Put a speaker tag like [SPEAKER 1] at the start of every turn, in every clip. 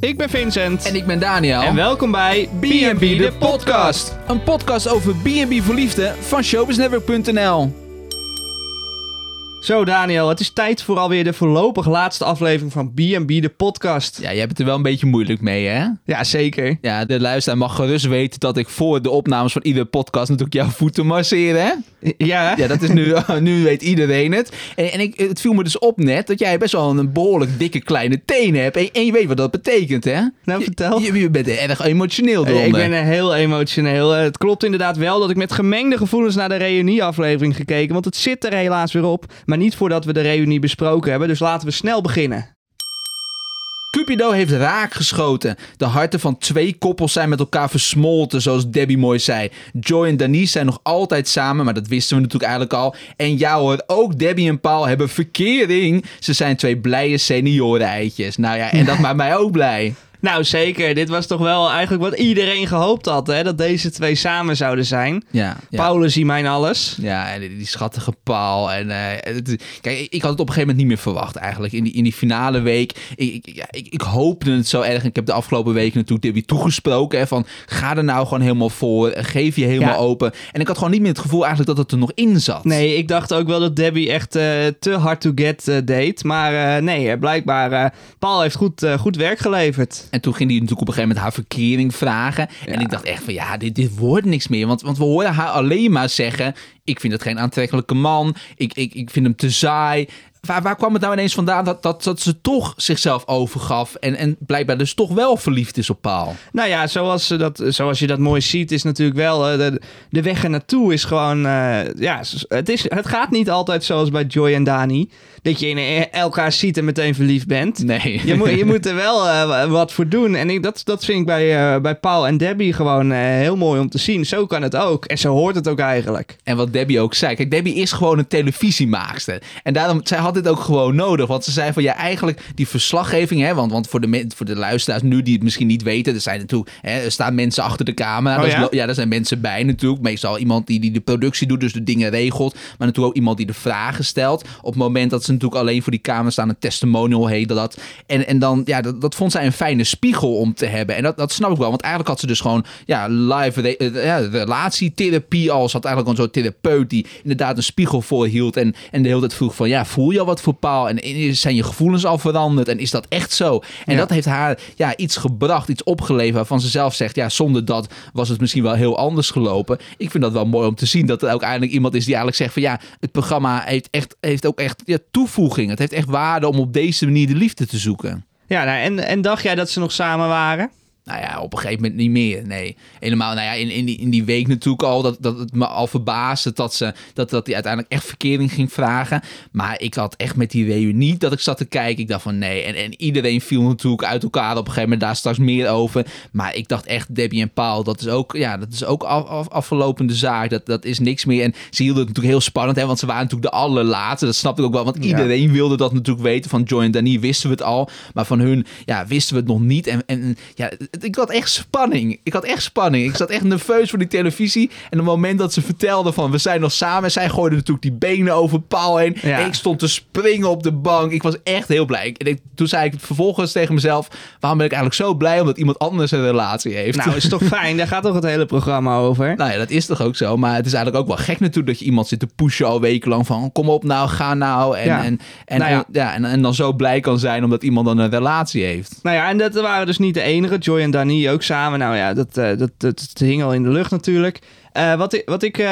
[SPEAKER 1] Ik ben Vincent.
[SPEAKER 2] En ik ben Daniel.
[SPEAKER 1] En welkom bij B&B de podcast.
[SPEAKER 2] Een podcast over B&B voor liefde van showbiznetwork.nl.
[SPEAKER 1] Zo Daniel, het is tijd voor alweer de voorlopig laatste aflevering van B&B de podcast.
[SPEAKER 2] Ja, jij hebt het er wel een beetje moeilijk mee, hè?
[SPEAKER 1] Ja, zeker.
[SPEAKER 2] Ja, de luisteraar mag gerust weten dat ik voor de opnames van iedere podcast natuurlijk jouw voeten masseer, hè?
[SPEAKER 1] Ja,
[SPEAKER 2] Ja, dat is nu, nu weet iedereen het. En, en ik, het viel me dus op net dat jij best wel een behoorlijk dikke kleine tenen hebt. En, en je weet wat dat betekent, hè?
[SPEAKER 1] Nou,
[SPEAKER 2] Je-
[SPEAKER 1] vertel.
[SPEAKER 2] Je, je bent erg emotioneel, Donde.
[SPEAKER 1] ik ben heel emotioneel. Eh, Het klopt inderdaad wel dat ik met gemengde gevoelens naar de reunieaflevering gekeken. Want het zit er helaas weer op. Maar niet voordat we de reunie besproken hebben. Dus laten we snel beginnen.
[SPEAKER 2] Cupido heeft raak geschoten. De harten van twee koppels zijn met elkaar versmolten, zoals Debbie mooi zei. Joy en Denise zijn nog altijd samen, maar dat wisten we natuurlijk eigenlijk al. En ja hoor, ook Debbie en Paul hebben verkering. Ze zijn twee blije senioren-eitjes. Nou ja, en dat maakt mij ook blij.
[SPEAKER 1] Nou zeker, dit was toch wel eigenlijk wat iedereen gehoopt had. Hè? Dat deze twee samen zouden zijn.
[SPEAKER 2] Ja, ja.
[SPEAKER 1] Paulus, mijn alles.
[SPEAKER 2] Ja, en die, schattige Paul. En, eh, het- kijk, ik- had het op een gegeven moment niet meer verwacht eigenlijk. In die, in die finale week. Ik, ik, ik, ik hoopte het zo erg. Ik heb de afgelopen weken natuurlijk Debbie toegesproken. Hè, van, ga er nou gewoon helemaal voor. Geef je helemaal
[SPEAKER 1] Ja.
[SPEAKER 2] open. En ik had gewoon niet meer het gevoel eigenlijk dat het er nog in zat.
[SPEAKER 1] Nee, ik dacht ook wel dat Debbie echt eh, te hard to get eh, deed. Maar nee, blijkbaar, Paul heeft goed, goed werk geleverd.
[SPEAKER 2] En toen ging hij natuurlijk op een gegeven moment haar verkering vragen. En ik dacht echt van ja, dit, dit wordt niks meer. Want, want we horen haar alleen maar zeggen... ik vind het geen aantrekkelijke man. Ik, ik, ik vind hem te saai. Waar, waar kwam het nou ineens vandaan dat, dat, dat ze toch zichzelf overgaf... En, en blijkbaar dus toch wel verliefd is op Paul?
[SPEAKER 1] Nou ja, zoals, ze dat, zoals je dat mooi ziet, is natuurlijk wel. eh, de, de weg er naartoe is gewoon. eh, ja, het, is, het gaat niet altijd zoals bij Joy en Dani. Dat je in e- elkaar ziet en meteen verliefd bent.
[SPEAKER 2] Nee.
[SPEAKER 1] Je moet, je moet er wel eh, wat voor doen. En ik, dat, dat vind ik bij, eh, bij Paul en Debbie gewoon eh, heel mooi om te zien. Zo kan het ook. En zo hoort het ook eigenlijk.
[SPEAKER 2] En wat Debbie ook zei. Kijk, Debbie is gewoon een televisiemaakster. En daarom, zij had dit ook gewoon nodig. Want ze zei van, ja, eigenlijk die verslaggeving... Hè, want, want voor, de, voor de luisteraars nu die het misschien niet weten... Er, zijn natuurlijk, hè, er staan mensen achter de camera.
[SPEAKER 1] Oh
[SPEAKER 2] is
[SPEAKER 1] ja?
[SPEAKER 2] daar zijn mensen bij natuurlijk. Meestal iemand die, die de productie doet, dus de dingen regelt. Maar natuurlijk ook iemand die de vragen stelt. Op het moment dat ze natuurlijk alleen voor die camera staan... een testimonial heette dat. En, en dan, ja, dat, dat vond zij een fijne spiegel om te hebben. En dat, dat snap ik wel. Want eigenlijk had ze dus gewoon ja, live re- eh, ja, relatietherapie al. Ze had eigenlijk gewoon zo'n therapeut die inderdaad een spiegel voor hield. En, en de hele tijd vroeg van, ja, voel je al wat voor Paul? En, zijn je gevoelens al veranderd? En is dat echt zo? En
[SPEAKER 1] Ja.
[SPEAKER 2] dat heeft haar ja, iets gebracht, iets opgeleverd waarvan ze zelf zegt, ja, zonder dat was het misschien wel heel anders gelopen. Ik vind dat wel mooi om te zien dat er ook eindelijk iemand is die eigenlijk zegt van, ja, het programma heeft, echt, heeft ook echt ja, toevoeging. Het heeft echt waarde om op deze manier de liefde te zoeken.
[SPEAKER 1] Ja, nou, en, en dacht jij dat ze nog samen waren?
[SPEAKER 2] Nou ja, op een gegeven moment niet meer. Nee. Helemaal, nou ja, in, in, die, in die week natuurlijk al, dat, dat het me al verbaasde dat ze dat, dat die uiteindelijk echt verkering ging vragen. Maar ik had echt met die reunie dat ik zat te kijken. Ik dacht van nee. En, en iedereen viel natuurlijk uit elkaar op een gegeven moment daar straks meer over. Maar ik dacht echt, Debbie en Paul, dat is ook, ja, dat is ook af, af, zaak. Dat, dat is niks meer. En ze hielden het natuurlijk heel spannend, hè, want ze waren natuurlijk de allerlaatste. Dat snapte ik ook wel, want
[SPEAKER 1] Ja.
[SPEAKER 2] iedereen wilde dat natuurlijk weten. Van Joy en Dani wisten we het al. Maar van hun, ja, wisten we het nog niet. En, en ja, ik had echt spanning. Ik had echt spanning. Ik zat echt nerveus voor die televisie. En op het moment dat ze vertelde van we zijn nog samen. Zij gooide natuurlijk die benen over Paul heen.
[SPEAKER 1] Ja.
[SPEAKER 2] En ik stond te springen op de bank. Ik was echt heel blij. En ik, toen zei ik vervolgens tegen mezelf. Waarom ben ik eigenlijk zo blij omdat iemand anders een relatie heeft?
[SPEAKER 1] Nou, is toch fijn? Daar gaat toch het hele programma over?
[SPEAKER 2] Nou ja, dat is toch ook zo. Maar het is eigenlijk ook wel gek natuurlijk dat je iemand zit te pushen al wekenlang van kom op nou, ga nou. En,
[SPEAKER 1] Ja.
[SPEAKER 2] en, en,
[SPEAKER 1] Nou ja.
[SPEAKER 2] en- ja, en, en dan zo blij kan zijn omdat iemand dan een relatie heeft.
[SPEAKER 1] Nou ja, en dat waren dus niet de enige. Joy en Dani ook samen. Nou ja, dat, eh, dat, dat, dat hing al in de lucht natuurlijk. Eh, wat ik, wat ik eh,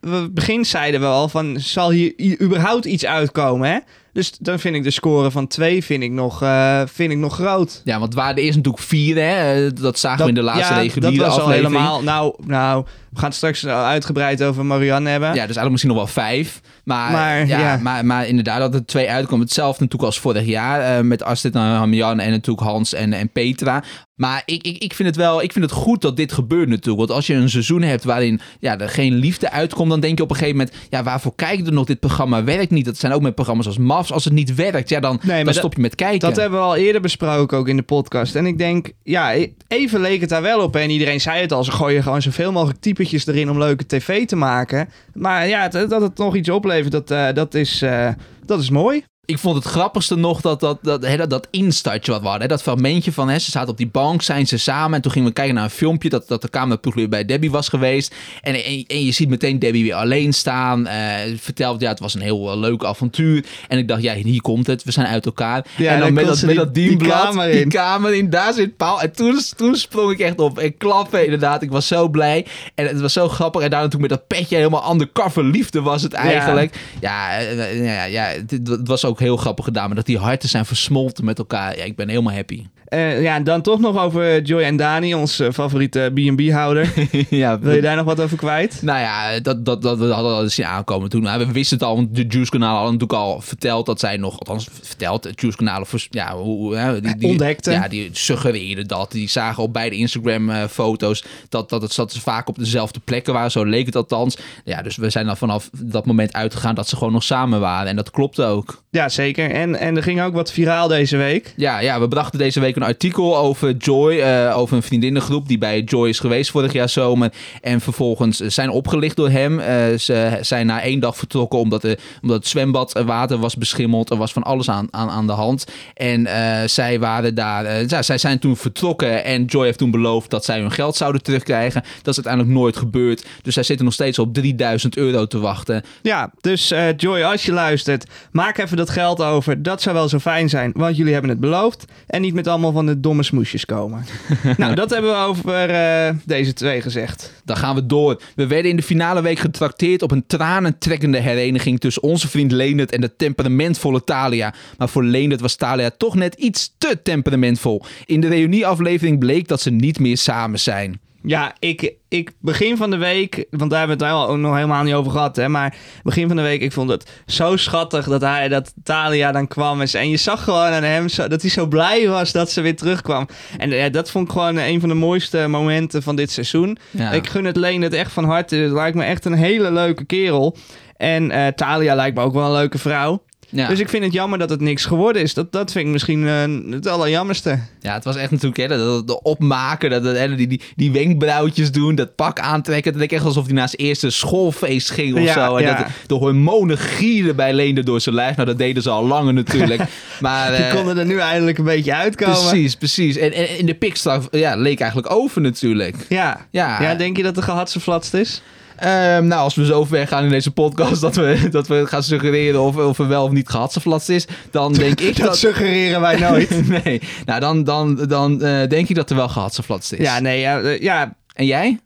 [SPEAKER 1] we begin zeiden we al van, zal hier überhaupt iets uitkomen, hè? Dus dan vind ik de score van 2 vind ik nog, eh, vind ik nog groot.
[SPEAKER 2] Ja, want waar er eerst natuurlijk vier, hè, eh, dat zagen we in de laatste
[SPEAKER 1] ja,
[SPEAKER 2] reguliere
[SPEAKER 1] dat was al helemaal. Nou, nou, we gaan het straks uitgebreid over Marianne hebben.
[SPEAKER 2] Ja, dus eigenlijk misschien nog wel vijf. Maar,
[SPEAKER 1] Maar,
[SPEAKER 2] ja,
[SPEAKER 1] ja.
[SPEAKER 2] Maar, maar inderdaad, dat er twee uitkomen. Hetzelfde natuurlijk als vorig jaar. eh, met Astrid en Hamian en natuurlijk Hans en, en Petra. Maar ik, ik, ik, vind het wel, ik vind het goed dat dit gebeurt natuurlijk. Want als je een seizoen hebt waarin ja, er geen liefde uitkomt... dan denk je op een gegeven moment... ja, waarvoor kijk je er nog? Dit programma werkt niet. Dat zijn ook met programma's als MAFs. Als het niet werkt, ja, dan, dan stop je met kijken.
[SPEAKER 1] Dat hebben we al eerder besproken, ook in de podcast. En ik denk, ja, even leek het daar wel op. En iedereen zei het al, ze gooien gewoon zoveel mogelijk typetjes erin om leuke tv te maken. Maar ja, dat het nog iets oplevert, dat, eh, dat is eh, dat is mooi.
[SPEAKER 2] Ik vond het grappigste nog dat, dat, dat, hè, dat, dat instartje wat we hadden. Hè, dat fragmentje van hè, ze zaten op die bank, zijn ze samen. En toen gingen we kijken naar een filmpje dat, dat de cameraploeg weer bij Debbie was geweest. En, en, en je ziet meteen Debbie weer alleen staan. eh vertelt, ja, het was een heel eh, leuk avontuur. En ik dacht, ja, hier komt het. We zijn uit elkaar.
[SPEAKER 1] Ja,
[SPEAKER 2] en
[SPEAKER 1] dan
[SPEAKER 2] dan met dat, met dat
[SPEAKER 1] die kamer
[SPEAKER 2] die
[SPEAKER 1] in.
[SPEAKER 2] kamer in, daar zit Paul. En toen, toen sprong ik echt op en klappen inderdaad. Ik was zo blij. En het was zo grappig. En daarna toen met dat petje helemaal undercover liefde was het eigenlijk. Ja, eh, ja, ja het, was ook heel grappig gedaan. Maar dat die harten zijn versmolten met elkaar. Ja, ik ben helemaal happy.
[SPEAKER 1] Eh, ja, dan toch nog over Joy en Dani, onze favoriete B&B-houder.
[SPEAKER 2] ja,
[SPEAKER 1] Wil je daar nog wat over kwijt?
[SPEAKER 2] Nou ja, dat, dat, dat we hadden al eens zien aankomen toen. Nou, we wisten het al, want de Juice-kanalen hadden natuurlijk al verteld dat zij nog, althans verteld, Juice-kanalen, ja, hoe, hè, die, die,
[SPEAKER 1] Ontdekte.
[SPEAKER 2] Ja, die suggereerden dat. Die zagen op beide Instagram-foto's dat, dat het dat ze vaak op dezelfde plekken waren. Zo leek het althans. Ja, dus we zijn dan vanaf dat moment uitgegaan dat ze gewoon nog samen waren. En dat klopte ook.
[SPEAKER 1] Ja, zeker. En, en er ging ook wat viraal deze week.
[SPEAKER 2] Ja, ja, we brachten deze week een artikel over Joy, eh, over een vriendinnengroep die bij Joy is geweest vorig jaar zomer. En vervolgens zijn opgelicht door hem. Eh, ze zijn na één dag vertrokken omdat, de, omdat het zwembadwater was beschimmeld. Er was van alles aan, aan, aan de hand. En eh, zij waren daar, eh, ja, zij zijn toen vertrokken en Joy heeft toen beloofd dat zij hun geld zouden terugkrijgen. Dat is uiteindelijk nooit gebeurd. Dus zij zitten nog steeds op 3000 euro te wachten.
[SPEAKER 1] Ja, dus eh, Joy, als je luistert, maak even dat geld over. Dat zou wel zo fijn zijn, want jullie hebben het beloofd. En niet met allemaal van de domme smoesjes komen. nou, dat hebben we over eh, deze twee gezegd.
[SPEAKER 2] Dan gaan we door. We werden in de finale week getrakteerd op een tranentrekkende hereniging tussen onze vriend Leendert en de temperamentvolle Talia. Maar voor Leendert was Talia toch net iets te temperamentvol. In de reunieaflevering bleek dat ze niet meer samen zijn.
[SPEAKER 1] Ja, ik, ik begin van de week, want daar hebben we het al- nog helemaal niet over gehad, hè, maar begin van de week, ik vond het zo schattig dat hij, dat Talia dan kwam is. En je zag gewoon aan hem zo, dat hij zo blij was dat ze weer terugkwam. En ja, dat vond ik gewoon een van de mooiste momenten van dit seizoen.
[SPEAKER 2] Ja.
[SPEAKER 1] Ik gun het Leen het echt van harte. Het lijkt me echt een hele leuke kerel. En eh, Talia lijkt me ook wel een leuke vrouw.
[SPEAKER 2] Ja.
[SPEAKER 1] Dus ik vind het jammer dat het niks geworden is. Dat, dat vind ik misschien eh, het allerjammerste.
[SPEAKER 2] ja, het was echt natuurlijk hè, dat, de opmaken, dat, dat, hè, die, die, die wenkbrauwtjes doen, dat pak aantrekken. Het leek echt alsof hij naar zijn eerste schoolfeest ging of
[SPEAKER 1] Ja,
[SPEAKER 2] zo. En
[SPEAKER 1] ja.
[SPEAKER 2] dat de hormonen gieren bij Leendert door zijn lijf. Nou, dat deden ze al langer natuurlijk. maar,
[SPEAKER 1] Die
[SPEAKER 2] eh,
[SPEAKER 1] konden er nu eindelijk een beetje uitkomen.
[SPEAKER 2] Precies, precies. En, en in de pikstraf ja, leek eigenlijk over natuurlijk.
[SPEAKER 1] Ja.
[SPEAKER 2] Ja.
[SPEAKER 1] ja, denk je dat de gehadseflatst is?
[SPEAKER 2] Ehm, nou, als we zo ver gaan in deze podcast dat we, dat we gaan suggereren of, of er wel of niet gehadseflatst is, dan denk ik
[SPEAKER 1] Dat
[SPEAKER 2] dat...
[SPEAKER 1] suggereren wij nooit.
[SPEAKER 2] nee, nou dan, dan, dan eh, denk ik dat er wel gehadseflatst is.
[SPEAKER 1] ja, nee, ja, eh, ja.
[SPEAKER 2] En jij?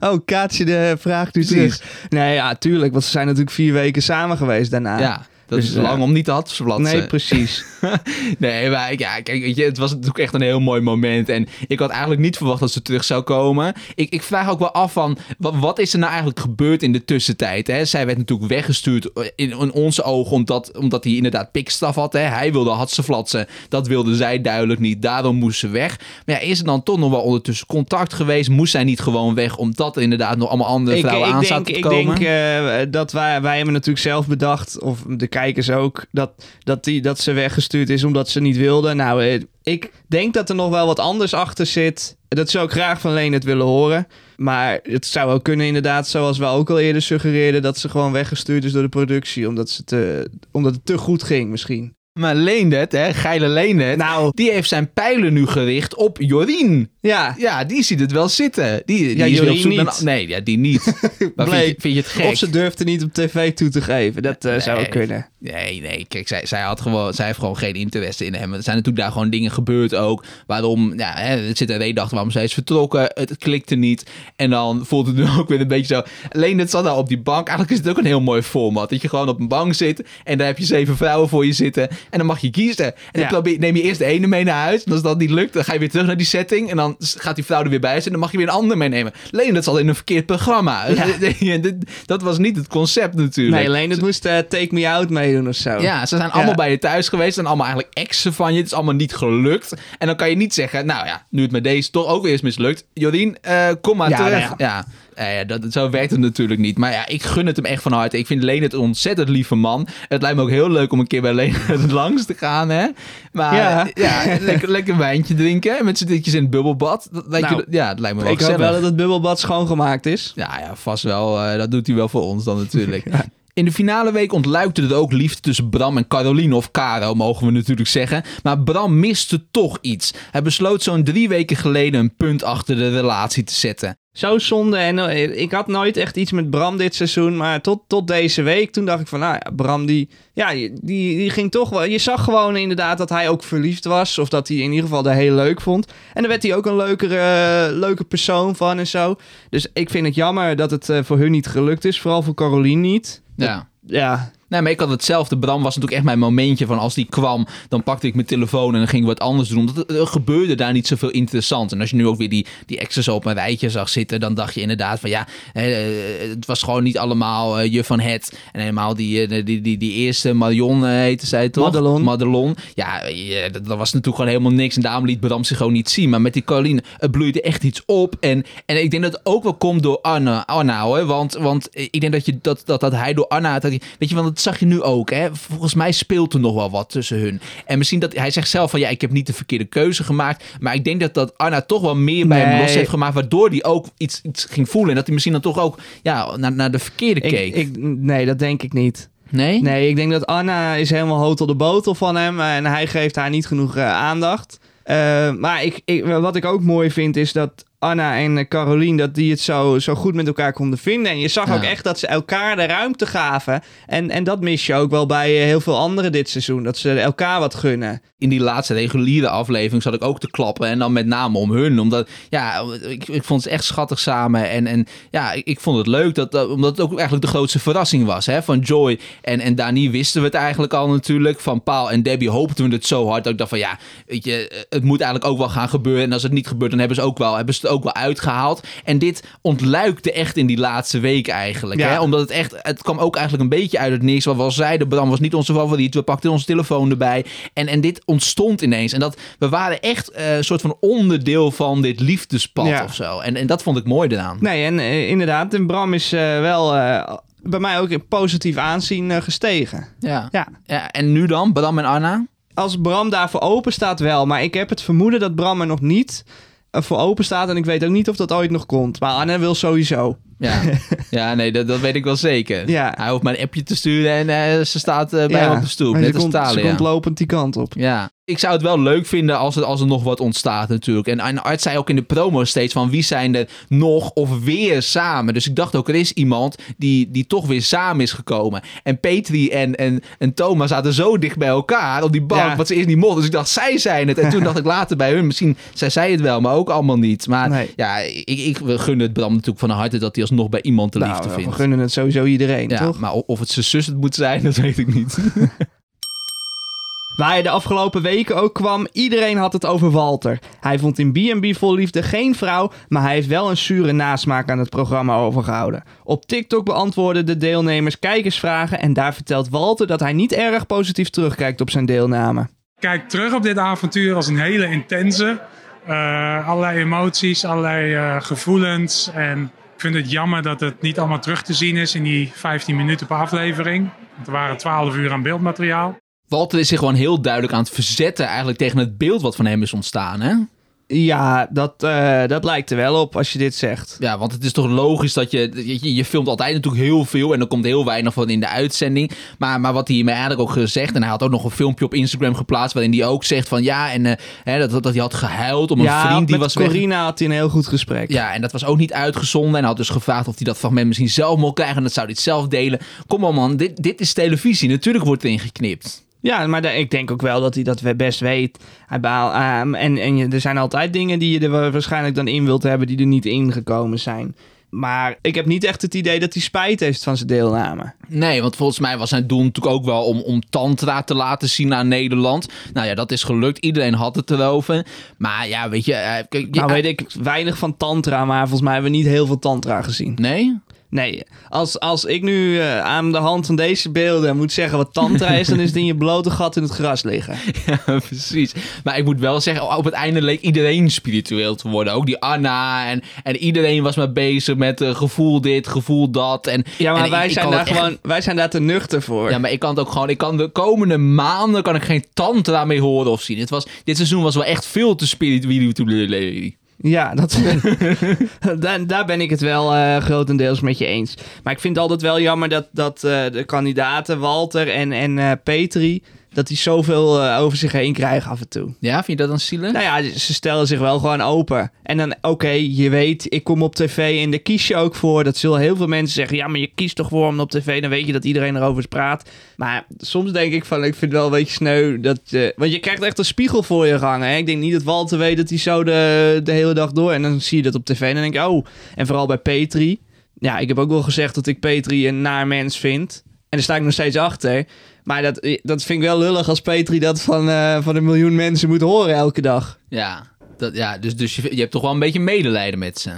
[SPEAKER 1] Oh, Kaatje de vraagt nu
[SPEAKER 2] Precies.
[SPEAKER 1] terug. Nee, ja, tuurlijk, want ze zijn natuurlijk vier weken samen geweest daarna.
[SPEAKER 2] ja, dat
[SPEAKER 1] dus,
[SPEAKER 2] is
[SPEAKER 1] eh,
[SPEAKER 2] lang om niet te hadseflatsen.
[SPEAKER 1] Nee, precies.
[SPEAKER 2] Nee, maar ja, kijk, weet je, het was natuurlijk echt een heel mooi moment. En ik had eigenlijk niet verwacht dat ze terug zou komen. Ik, ik vraag ook wel af van, wat, wat is er nou eigenlijk gebeurd in de tussentijd? Hè? Zij werd natuurlijk weggestuurd in, in onze ogen, omdat, omdat hij inderdaad pikstaf had. Hè? Hij wilde hadseflatsen, dat wilde zij duidelijk niet. Daarom moest ze weg. Maar ja, is er dan toch nog wel ondertussen contact geweest? Moest zij niet gewoon weg, omdat er inderdaad nog allemaal andere
[SPEAKER 1] ik,
[SPEAKER 2] vrouwen
[SPEAKER 1] ik
[SPEAKER 2] aan
[SPEAKER 1] denk,
[SPEAKER 2] zaten te
[SPEAKER 1] ik
[SPEAKER 2] komen?
[SPEAKER 1] denk eh, dat wij, wij hebben natuurlijk zelf bedacht, of de kijkers ook, dat, dat, die, dat ze weggestuurd is omdat ze niet wilde. Nou, eh, ik denk dat er nog wel wat anders achter zit. Dat zou ik graag van Leen het willen horen. Maar het zou ook kunnen inderdaad, zoals we ook al eerder suggereerden, dat ze gewoon weggestuurd is door de productie. Omdat, ze te, omdat het te goed ging misschien.
[SPEAKER 2] Maar Leendert, hè, geile Leendert,
[SPEAKER 1] Nou,
[SPEAKER 2] die heeft zijn pijlen nu gericht op Jorien.
[SPEAKER 1] ja.
[SPEAKER 2] Ja, die ziet het wel zitten. Die, die
[SPEAKER 1] Ja,
[SPEAKER 2] is
[SPEAKER 1] Jorien
[SPEAKER 2] zoek naar-
[SPEAKER 1] niet.
[SPEAKER 2] Nee, ja, die niet. Maar vind je, vind je het gek?
[SPEAKER 1] Of ze durfde niet op tv toe te geven. Dat eh, zou ook kunnen.
[SPEAKER 2] Nee, nee. Kijk, zij, zij, had gewoon, zij heeft gewoon geen interesse in hem. Er zijn natuurlijk daar gewoon dingen gebeurd ook. Waarom, ja, hè, er zit een reden achter waarom zij is vertrokken. Het, klikte niet. En dan voelt het nu ook weer een beetje zo. Alleen het zat daar op die bank. Eigenlijk is het ook een heel mooi format. Dat je gewoon op een bank zit. En daar heb je zeven vrouwen voor je zitten. En dan mag je kiezen. En dan
[SPEAKER 1] Ja.
[SPEAKER 2] probeer, neem je eerst de ene mee naar huis. En als dat niet lukt, dan ga je weer terug naar die setting. En dan gaat die vrouw er weer bij zitten. En dan mag je weer een ander meenemen. Alleen dat zat in een verkeerd programma.
[SPEAKER 1] Ja.
[SPEAKER 2] dat was niet het concept natuurlijk.
[SPEAKER 1] Nee, alleen het moest eh, Take Me Out meedoen of zo.
[SPEAKER 2] Ja, ze zijn allemaal bij je thuis geweest. En allemaal eigenlijk exen van je. Het is allemaal niet gelukt. En dan kan je niet zeggen, nou ja, nu het met deze toch ook weer is mislukt. Jorien, eh, kom maar terug.
[SPEAKER 1] nou
[SPEAKER 2] ja. Eh, ja, dat, zo werkt het natuurlijk niet. Maar ja, ik gun het hem echt van harte. Ik vind Leen het een ontzettend lieve man. Het lijkt me ook heel leuk om een keer bij Leen langs te gaan, hè. Maar
[SPEAKER 1] Ja.
[SPEAKER 2] ja, lekker, lekker wijntje drinken. Met z'n ditjes in het bubbelbad. Dat lijkt
[SPEAKER 1] Nou,
[SPEAKER 2] je, ja, dat lijkt me wel
[SPEAKER 1] Ik hoop wel dat het bubbelbad schoongemaakt is.
[SPEAKER 2] Ja, ja, vast wel. Eh, dat doet hij wel voor ons dan natuurlijk. In de finale week ontluikte er ook liefde tussen Bram en Caroline, of Caro mogen we natuurlijk zeggen. Maar Bram miste toch iets. Hij besloot zo'n drie weken geleden een punt achter de relatie te zetten.
[SPEAKER 1] Zo zonde. En eh, ik had nooit echt iets met Bram dit seizoen. Maar tot, tot deze week, toen dacht ik van... Nou ja, Bram die, ja, die, die ging toch wel... Je zag gewoon inderdaad dat hij ook verliefd was. Of dat hij in ieder geval de heel leuk vond. En daar werd hij ook een leukere, uh, leuke persoon van en zo. Dus ik vind het jammer dat het uh, voor hun niet gelukt is. Vooral voor Caroline niet.
[SPEAKER 2] Ja.
[SPEAKER 1] Ja,
[SPEAKER 2] Nee, maar ik had hetzelfde. Bram was natuurlijk echt mijn momentje van als die kwam, dan pakte ik mijn telefoon en dan ging ik wat anders doen. Dat, er gebeurde daar niet zoveel interessant. En als je nu ook weer die, die exes op een rijtje zag zitten, dan dacht je inderdaad van ja, het was gewoon niet allemaal uh, je van het. En helemaal die, die, die, die, eerste Marion heette zij toch?
[SPEAKER 1] Madelon.
[SPEAKER 2] Madelon. Ja, dat, dat, was natuurlijk gewoon helemaal niks. En daarom liet Bram zich gewoon niet zien. Maar met die Caroline, het bloeide echt iets op. En, en ik denk dat het ook wel komt door Anna, Anna hoor. Want, want ik denk dat, je, dat, dat, dat hij door Anna, dat hij, weet je, want dat zag je nu ook. Hè? Volgens mij speelt er nog wel wat tussen hun. En misschien dat hij zegt zelf van ja, ik heb niet de verkeerde keuze gemaakt. Maar ik denk dat, dat Anna toch wel meer bij hem los heeft gemaakt. Waardoor hij ook iets, iets ging voelen. En dat hij misschien dan toch ook ja, naar, naar de verkeerde keek.
[SPEAKER 1] Ik, nee, dat denk ik niet.
[SPEAKER 2] Nee?
[SPEAKER 1] Nee, ik denk dat Anna is helemaal hotel de botel van hem. En hij geeft haar niet genoeg uh, aandacht. Uh, maar ik, ik, wat ik ook mooi vind is dat Anna en Caroline, dat die het zo, zo goed met elkaar konden vinden. En je zag
[SPEAKER 2] Ja.
[SPEAKER 1] ook echt dat ze elkaar de ruimte gaven. En, en dat mis je ook wel bij eh, heel veel anderen dit seizoen. Dat ze elkaar wat gunnen.
[SPEAKER 2] in die laatste reguliere aflevering zat ik ook te klappen. En dan met name om hun. Omdat, ja, ik, ik vond ze echt schattig samen. En, en ja, ik, ik vond het leuk. Dat, dat- omdat het ook eigenlijk de grootste verrassing was. Hè? Van Joy en, en Dani wisten we het eigenlijk al natuurlijk. Van Paul en Debbie hoopten we het zo hard. Dat ik dacht van ja, weet je, het moet eigenlijk ook wel gaan gebeuren. En als het niet gebeurt, dan hebben ze, ook wel, hebben ze het ook wel uitgehaald. En dit ontluikte echt in die laatste week eigenlijk.
[SPEAKER 1] Ja.
[SPEAKER 2] Hè? Omdat het echt, het kwam ook eigenlijk een beetje uit het niks. Wat we al zeiden, Bram was niet onze favoriet. We pakten onze telefoon erbij. En, en dit ontstond ineens. En dat, we waren echt eh, een soort van onderdeel van dit liefdespad
[SPEAKER 1] Ja.
[SPEAKER 2] of zo. En, en dat vond ik mooi eraan.
[SPEAKER 1] Nee, en eh, inderdaad, en Bram is eh, wel bij mij ook in positief aanzien gestegen.
[SPEAKER 2] Ja.
[SPEAKER 1] Ja.
[SPEAKER 2] ja. En nu dan, Bram en Anna?
[SPEAKER 1] Als Bram daarvoor open staat wel. Maar ik heb het vermoeden dat Bram er nog niet voor open staat. En ik weet ook niet of dat ooit nog komt. Maar Anne wil sowieso.
[SPEAKER 2] Ja, ja nee, dat, dat weet ik wel zeker.
[SPEAKER 1] Ja.
[SPEAKER 2] Hij hoeft maar een appje te sturen en eh, ze staat eh, bij
[SPEAKER 1] Ja,
[SPEAKER 2] hem op de stoep. Net
[SPEAKER 1] ze komt, ze komt lopend die kant op.
[SPEAKER 2] Ja, ik zou het wel leuk vinden als er, als er nog wat ontstaat natuurlijk. En, en Art zei ook in de promo steeds van wie zijn er nog of weer samen. Dus ik dacht ook, er is iemand die, die toch weer samen is gekomen. En Petri en, en, en Thomas zaten zo dicht bij elkaar op die bank,
[SPEAKER 1] Ja.
[SPEAKER 2] wat ze eerst niet mochten. Dus ik dacht, zij zijn het. En toen dacht ik later bij hun, misschien zij zei het wel, maar ook allemaal niet. Maar
[SPEAKER 1] Nee.
[SPEAKER 2] ja, ik, ik gun het Bram natuurlijk van harte dat hij alsnog bij iemand de liefde
[SPEAKER 1] Nou, we
[SPEAKER 2] vindt.
[SPEAKER 1] gunnen het sowieso iedereen,
[SPEAKER 2] Ja,
[SPEAKER 1] toch?
[SPEAKER 2] maar of het zijn zus het moet zijn, dat weet ik niet.
[SPEAKER 1] Waar je de afgelopen weken ook kwam, iedereen had het over Walter. Hij vond in B&B Vol Liefde geen vrouw, maar hij heeft wel een zure nasmaak aan het programma overgehouden. Op TikTok beantwoorden de deelnemers kijkersvragen en daar vertelt Walter dat hij niet erg positief terugkijkt op zijn deelname.
[SPEAKER 3] kijk terug op dit avontuur als een hele intense. eh, allerlei emoties, allerlei eh, gevoelens. En ik vind het jammer dat het niet allemaal terug te zien is in die 15 minuten per aflevering. Er waren 12 uur aan beeldmateriaal.
[SPEAKER 2] Walter is zich gewoon heel duidelijk aan het verzetten eigenlijk tegen het beeld wat van hem is ontstaan, hè?
[SPEAKER 1] Ja, dat, eh, dat lijkt er wel op als je dit zegt.
[SPEAKER 2] Ja, want het is toch logisch dat je, je... Je filmt altijd natuurlijk heel veel en er komt heel weinig van in de uitzending. Maar, maar wat hij me eigenlijk ook gezegd... En hij had ook nog een filmpje op Instagram geplaatst... waarin hij ook zegt van ja... En eh, hè, dat, dat hij had gehuild om een
[SPEAKER 1] ja,
[SPEAKER 2] vriend die was weg.
[SPEAKER 1] Corina had hij een heel goed gesprek.
[SPEAKER 2] Ja, en dat was ook niet uitgezonden. En hij had dus gevraagd of hij dat fragment misschien zelf mocht krijgen. En dat zou hij het zelf delen. Kom op man, dit, dit is televisie. Natuurlijk wordt erin geknipt.
[SPEAKER 1] Ja, maar ik denk ook wel dat hij dat we- best weet. Hij baal, ehm, en en je, er zijn altijd dingen die je er wa- waarschijnlijk dan in wilt hebben die er niet ingekomen zijn. Maar ik heb niet echt het idee dat hij spijt heeft van zijn deelname.
[SPEAKER 2] Nee, want volgens mij was zijn doel natuurlijk ook wel om, om Tantra te laten zien aan Nederland. Nou ja, dat is gelukt. Iedereen had het erover. Maar ja, weet je... eh,
[SPEAKER 1] Nou weet ik weinig van tantra, maar volgens mij hebben we niet heel veel tantra gezien.
[SPEAKER 2] Nee?
[SPEAKER 1] Nee, als, als ik nu eh, aan de hand van deze beelden moet zeggen wat tantra is, dan is het in je blote gat in het gras liggen.
[SPEAKER 2] Ja, precies. Maar ik moet wel zeggen, op het einde leek iedereen spiritueel te worden. Ook die Anna en, en iedereen was maar bezig met eh, gevoel dit, gevoel dat. En,
[SPEAKER 1] Ja, maar
[SPEAKER 2] en
[SPEAKER 1] wij,
[SPEAKER 2] ik
[SPEAKER 1] zijn daar
[SPEAKER 2] echt-
[SPEAKER 1] gewoon, wij zijn daar te nuchter voor.
[SPEAKER 2] Ja, maar ik kan het ook gewoon... Ik kan de komende maanden kan ik geen tantra meer horen of zien. Het was, dit seizoen was wel echt veel te spiritueel.
[SPEAKER 1] Ja, dat, daar, daar ben ik het wel eh, grotendeels met je eens. Maar ik vind het altijd wel jammer dat, dat eh, de kandidaten Walter en, en eh, Petri... dat die zoveel eh, over zich heen krijgen af en toe.
[SPEAKER 2] Ja, vind je dat dan zielig?
[SPEAKER 1] Nou ja, ze stellen zich wel gewoon open. En dan, oké, je weet, ik kom op tv en daar kies je ook voor. Dat zullen heel veel mensen zeggen. Ja, maar je kiest toch voor om op tv, dan weet je dat iedereen erover praat. Maar soms denk ik van, ik vind het wel een beetje sneu. Dat, je- want je krijgt echt een spiegel voor je hangen. Hè? Ik denk niet dat Walter weet dat hij zo de, de hele dag door... En dan zie je dat op tv en dan denk ik, oh. En vooral bij Petri. Ja, ik heb ook wel gezegd dat ik Petri een naar mens vind. En daar sta ik nog steeds achter. Maar dat, dat vind ik wel lullig als Petri dat van, eh, van een miljoen mensen moet horen elke dag.
[SPEAKER 2] Ja, dat, ja dus, dus je, je hebt toch wel een beetje medelijden met ze.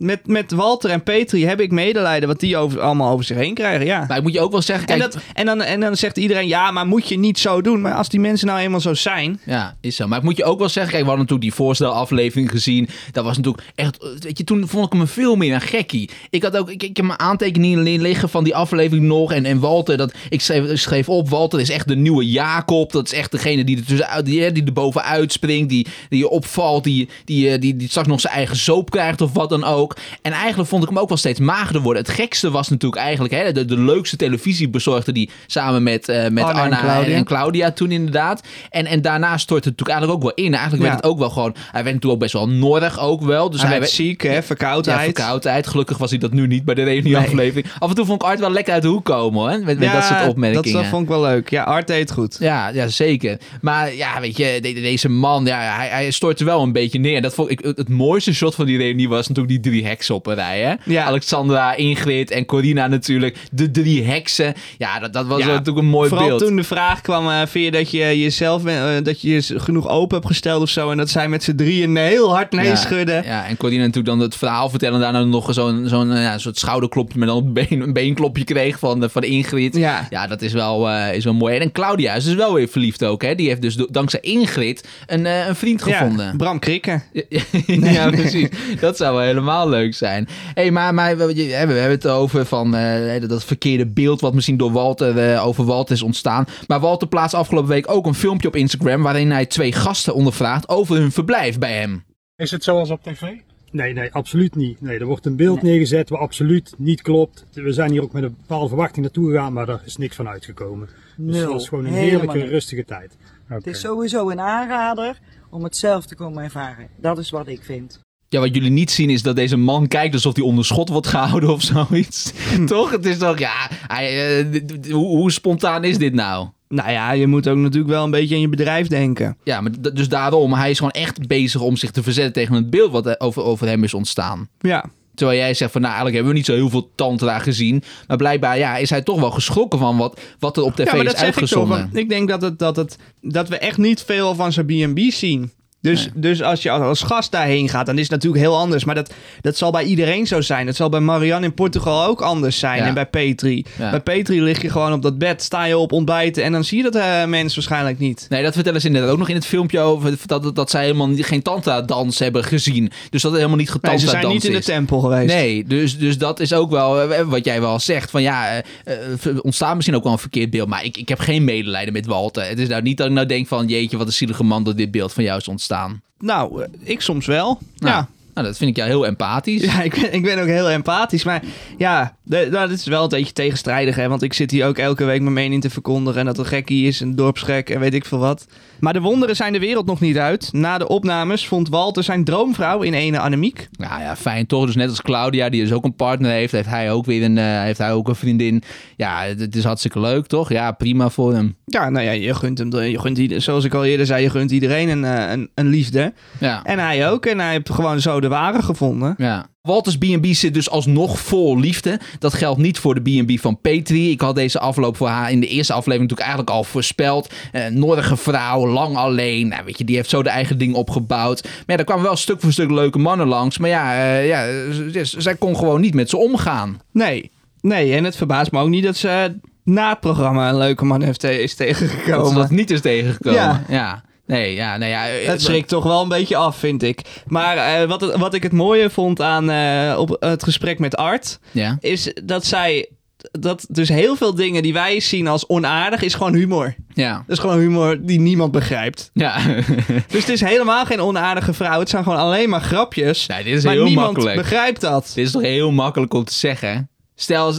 [SPEAKER 1] Met, met Walter en Petri heb ik medelijden wat die over, allemaal over zich heen krijgen, ja.
[SPEAKER 2] Maar ik moet je ook wel zeggen,
[SPEAKER 1] En,
[SPEAKER 2] kijk,
[SPEAKER 1] dat, en, dan, en dan zegt iedereen, ja, maar moet je niet zo doen. Maar als die mensen nou eenmaal zo zijn...
[SPEAKER 2] Ja, is zo. Maar ik moet je ook wel zeggen, kijk, we hadden natuurlijk die voorstelaflevering gezien. Dat was natuurlijk echt, weet je, toen vond ik hem veel meer een gekkie. Ik had ook, ik, ik heb mijn aantekeningen liggen van die aflevering nog. En, en Walter, dat, ik schreef, schreef op, Walter is echt de nieuwe Jacob. Dat is echt degene die er, tussenuit, die, die er bovenuit springt, die, die je opvalt, die, die, eh, die, die straks nog zijn eigen soap krijgt of wat dan ook. En eigenlijk vond ik hem ook wel steeds magerder worden. Het gekste was natuurlijk eigenlijk hè, de, de leukste televisiebezorgde die samen met, eh, met
[SPEAKER 1] Anna en
[SPEAKER 2] Anna, en,
[SPEAKER 1] Claudia.
[SPEAKER 2] en Claudia toen inderdaad. En, en daarna stortte het natuurlijk eigenlijk ook wel in. Eigenlijk werd het ook wel gewoon... Hij werd natuurlijk ook best wel nodig ook wel. Dus
[SPEAKER 1] hij
[SPEAKER 2] hij,
[SPEAKER 1] werd ziek, hè,
[SPEAKER 2] Ja,
[SPEAKER 1] verkoudheid.
[SPEAKER 2] verkoudheid. Gelukkig was hij dat nu niet bij de reunieaflevering. Af en toe vond ik Art wel lekker uit de hoek komen hoor. Met, met dat soort opmerkingen.
[SPEAKER 1] Dat, dat vond ik wel leuk. Ja, Art deed goed.
[SPEAKER 2] Ja, ja, zeker. Maar ja, weet je, de- deze man, ja, hij, hij stortte wel een beetje neer. Dat vond ik, het, het mooiste shot van die reunie was natuurlijk die drie heksen op een rij. Hè?
[SPEAKER 1] Ja.
[SPEAKER 2] Alexandra, Ingrid en Corina natuurlijk. De drie heksen. Ja, dat, dat was
[SPEAKER 1] Ja,
[SPEAKER 2] natuurlijk een mooi
[SPEAKER 1] Vooral
[SPEAKER 2] beeld.
[SPEAKER 1] toen de vraag kwam, eh, vind je dat je jezelf eh, dat je je genoeg open hebt gesteld of zo. En dat zij met z'n drieën heel hard nee
[SPEAKER 2] Ja,
[SPEAKER 1] schudden.
[SPEAKER 2] Ja, en Corina natuurlijk dan het verhaal vertellen. En daarna nog zo'n zo'n eh, ja, soort schouderklopje met dan een, been, een beenklopje kreeg van, van Ingrid.
[SPEAKER 1] Ja.
[SPEAKER 2] Ja, dat is wel, is wel mooi. En Claudia is dus wel weer verliefd ook. Hè? Die heeft dus dankzij Ingrid een, een vriend gevonden.
[SPEAKER 1] Bram Krikken.
[SPEAKER 2] Ja, ja, precies. Dat zou wel helemaal leuk zijn. hey, maar, maar we, we hebben het over van, eh, dat verkeerde beeld wat misschien door Walter eh, over Walter is ontstaan. Maar Walter plaatst afgelopen week ook een filmpje op Instagram waarin hij twee gasten ondervraagt over hun verblijf bij hem.
[SPEAKER 3] Is het zoals op tv?
[SPEAKER 4] Nee, nee, absoluut niet. Nee, er wordt een beeld neergezet wat absoluut niet klopt. We zijn hier ook met een bepaalde verwachting naartoe gegaan, maar er is niks van uitgekomen. Dus het
[SPEAKER 5] Nul.
[SPEAKER 4] was gewoon een
[SPEAKER 5] Helemaal
[SPEAKER 4] heerlijke,
[SPEAKER 5] niet.
[SPEAKER 4] rustige tijd.
[SPEAKER 5] Het is sowieso een aanrader om het zelf te komen ervaren. Dat is wat ik vind.
[SPEAKER 2] Ja, wat jullie niet zien is dat deze man kijkt alsof hij onder schot wordt gehouden of zoiets. toch? Het is toch, ja, hij, eh, hoe, hoe spontaan is dit nou?
[SPEAKER 1] Nou ja, je moet ook natuurlijk wel een beetje aan je bedrijf denken.
[SPEAKER 2] Ja, maar dus daarom, hij is gewoon echt bezig om zich te verzetten tegen het beeld wat er over, over hem is ontstaan.
[SPEAKER 1] Ja.
[SPEAKER 2] Terwijl jij zegt van, nou eigenlijk hebben we niet zo heel veel tantra gezien. Maar blijkbaar ja, is hij toch wel geschrokken van wat, wat er op tv
[SPEAKER 1] ja, maar
[SPEAKER 2] is
[SPEAKER 1] dat zeg ik toch.
[SPEAKER 2] uitgezonden.
[SPEAKER 1] Ik denk dat, het, dat, het, dat we echt niet veel van zijn B&B zien. Dus, dus als je als, gast daarheen gaat, dan is het natuurlijk heel anders. Maar dat, dat zal bij iedereen zo zijn. Dat zal bij Marianne in Portugal ook anders zijn.
[SPEAKER 2] Ja.
[SPEAKER 1] En bij Petri.
[SPEAKER 2] Ja.
[SPEAKER 1] Bij Petri lig je gewoon op dat bed, sta je op ontbijten... en dan zie je dat eh, mensen waarschijnlijk niet.
[SPEAKER 2] Nee, dat vertellen ze inderdaad ook nog in het filmpje over dat, dat, dat zij helemaal geen tantra-dans hebben gezien. Dus dat het helemaal niet
[SPEAKER 1] Nee,
[SPEAKER 2] getantra
[SPEAKER 1] ze zijn niet in de tempel geweest.
[SPEAKER 2] Nee, dus, dus dat is ook wel eh, wat jij wel zegt. Van ja, eh, eh, ontstaat misschien ook wel een verkeerd beeld. Maar ik, ik heb geen medelijden met Walter. Het is nou niet dat ik nou denk van... Jeetje, wat een zielige man dat dit beeld van jou is ontstaan.
[SPEAKER 1] Nou, eh, ik soms wel.
[SPEAKER 2] Nou,
[SPEAKER 1] ja.
[SPEAKER 2] Nou, dat vind ik jou heel empathisch.
[SPEAKER 1] Ja, ik ben, ik ben ook heel empathisch. Maar ja, de, nou, dit is wel een beetje tegenstrijdig. Hè? Want ik zit hier ook elke week mijn mening te verkondigen. En dat er gekkie is, een dorpsgek en weet ik veel wat. Maar de wonderen zijn de wereld nog niet uit. Na de opnames vond Walter zijn droomvrouw in ene Annemiek.
[SPEAKER 2] Nou ja, fijn toch. Dus net als Claudia, die dus ook een partner heeft, heeft hij ook weer een, eh, heeft hij ook een vriendin. Ja, het, is hartstikke leuk, toch? Ja, prima voor hem.
[SPEAKER 1] Ja, nou ja, je gunt hem, je gunt, zoals ik al eerder zei, je gunt iedereen een, eh, een, een liefde.
[SPEAKER 2] Ja.
[SPEAKER 1] En hij ook. En hij heeft gewoon zo de ware gevonden.
[SPEAKER 2] Ja. Walters B&B zit dus alsnog vol liefde. Dat geldt niet voor de B&B van Petri. Ik had deze afloop voor haar in de eerste aflevering natuurlijk eigenlijk al voorspeld. Een noordige vrouw, lang alleen. Nou, weet je, die heeft zo de eigen ding opgebouwd. Maar ja, er kwamen wel stuk voor stuk leuke mannen langs. Maar ja, eh, ja zij kon gewoon niet met ze omgaan.
[SPEAKER 1] Nee, nee. En het verbaast me ook niet dat ze na het programma een leuke man heeft, is
[SPEAKER 2] Dat ze
[SPEAKER 1] tegengekomen.
[SPEAKER 2] dat niet is tegengekomen.
[SPEAKER 1] Ja.
[SPEAKER 2] ja. Nee, ja, nee, ja. eh,
[SPEAKER 1] Het schrikt toch wel een beetje af, vind ik. Maar eh, wat, het- wat ik het mooie vond aan eh, op het gesprek met Art...
[SPEAKER 2] Ja.
[SPEAKER 1] is dat zij... dat dus heel veel dingen die wij zien als onaardig... is gewoon humor.
[SPEAKER 2] Ja.
[SPEAKER 1] Dat is gewoon humor die niemand begrijpt.
[SPEAKER 2] Ja.
[SPEAKER 1] Dus het is helemaal geen onaardige vrouw. Het zijn gewoon alleen maar grapjes.
[SPEAKER 2] Nee, dit is
[SPEAKER 1] maar
[SPEAKER 2] heel
[SPEAKER 1] niemand
[SPEAKER 2] makkelijk.
[SPEAKER 1] begrijpt dat.
[SPEAKER 2] Dit is toch heel makkelijk om te zeggen. Stel,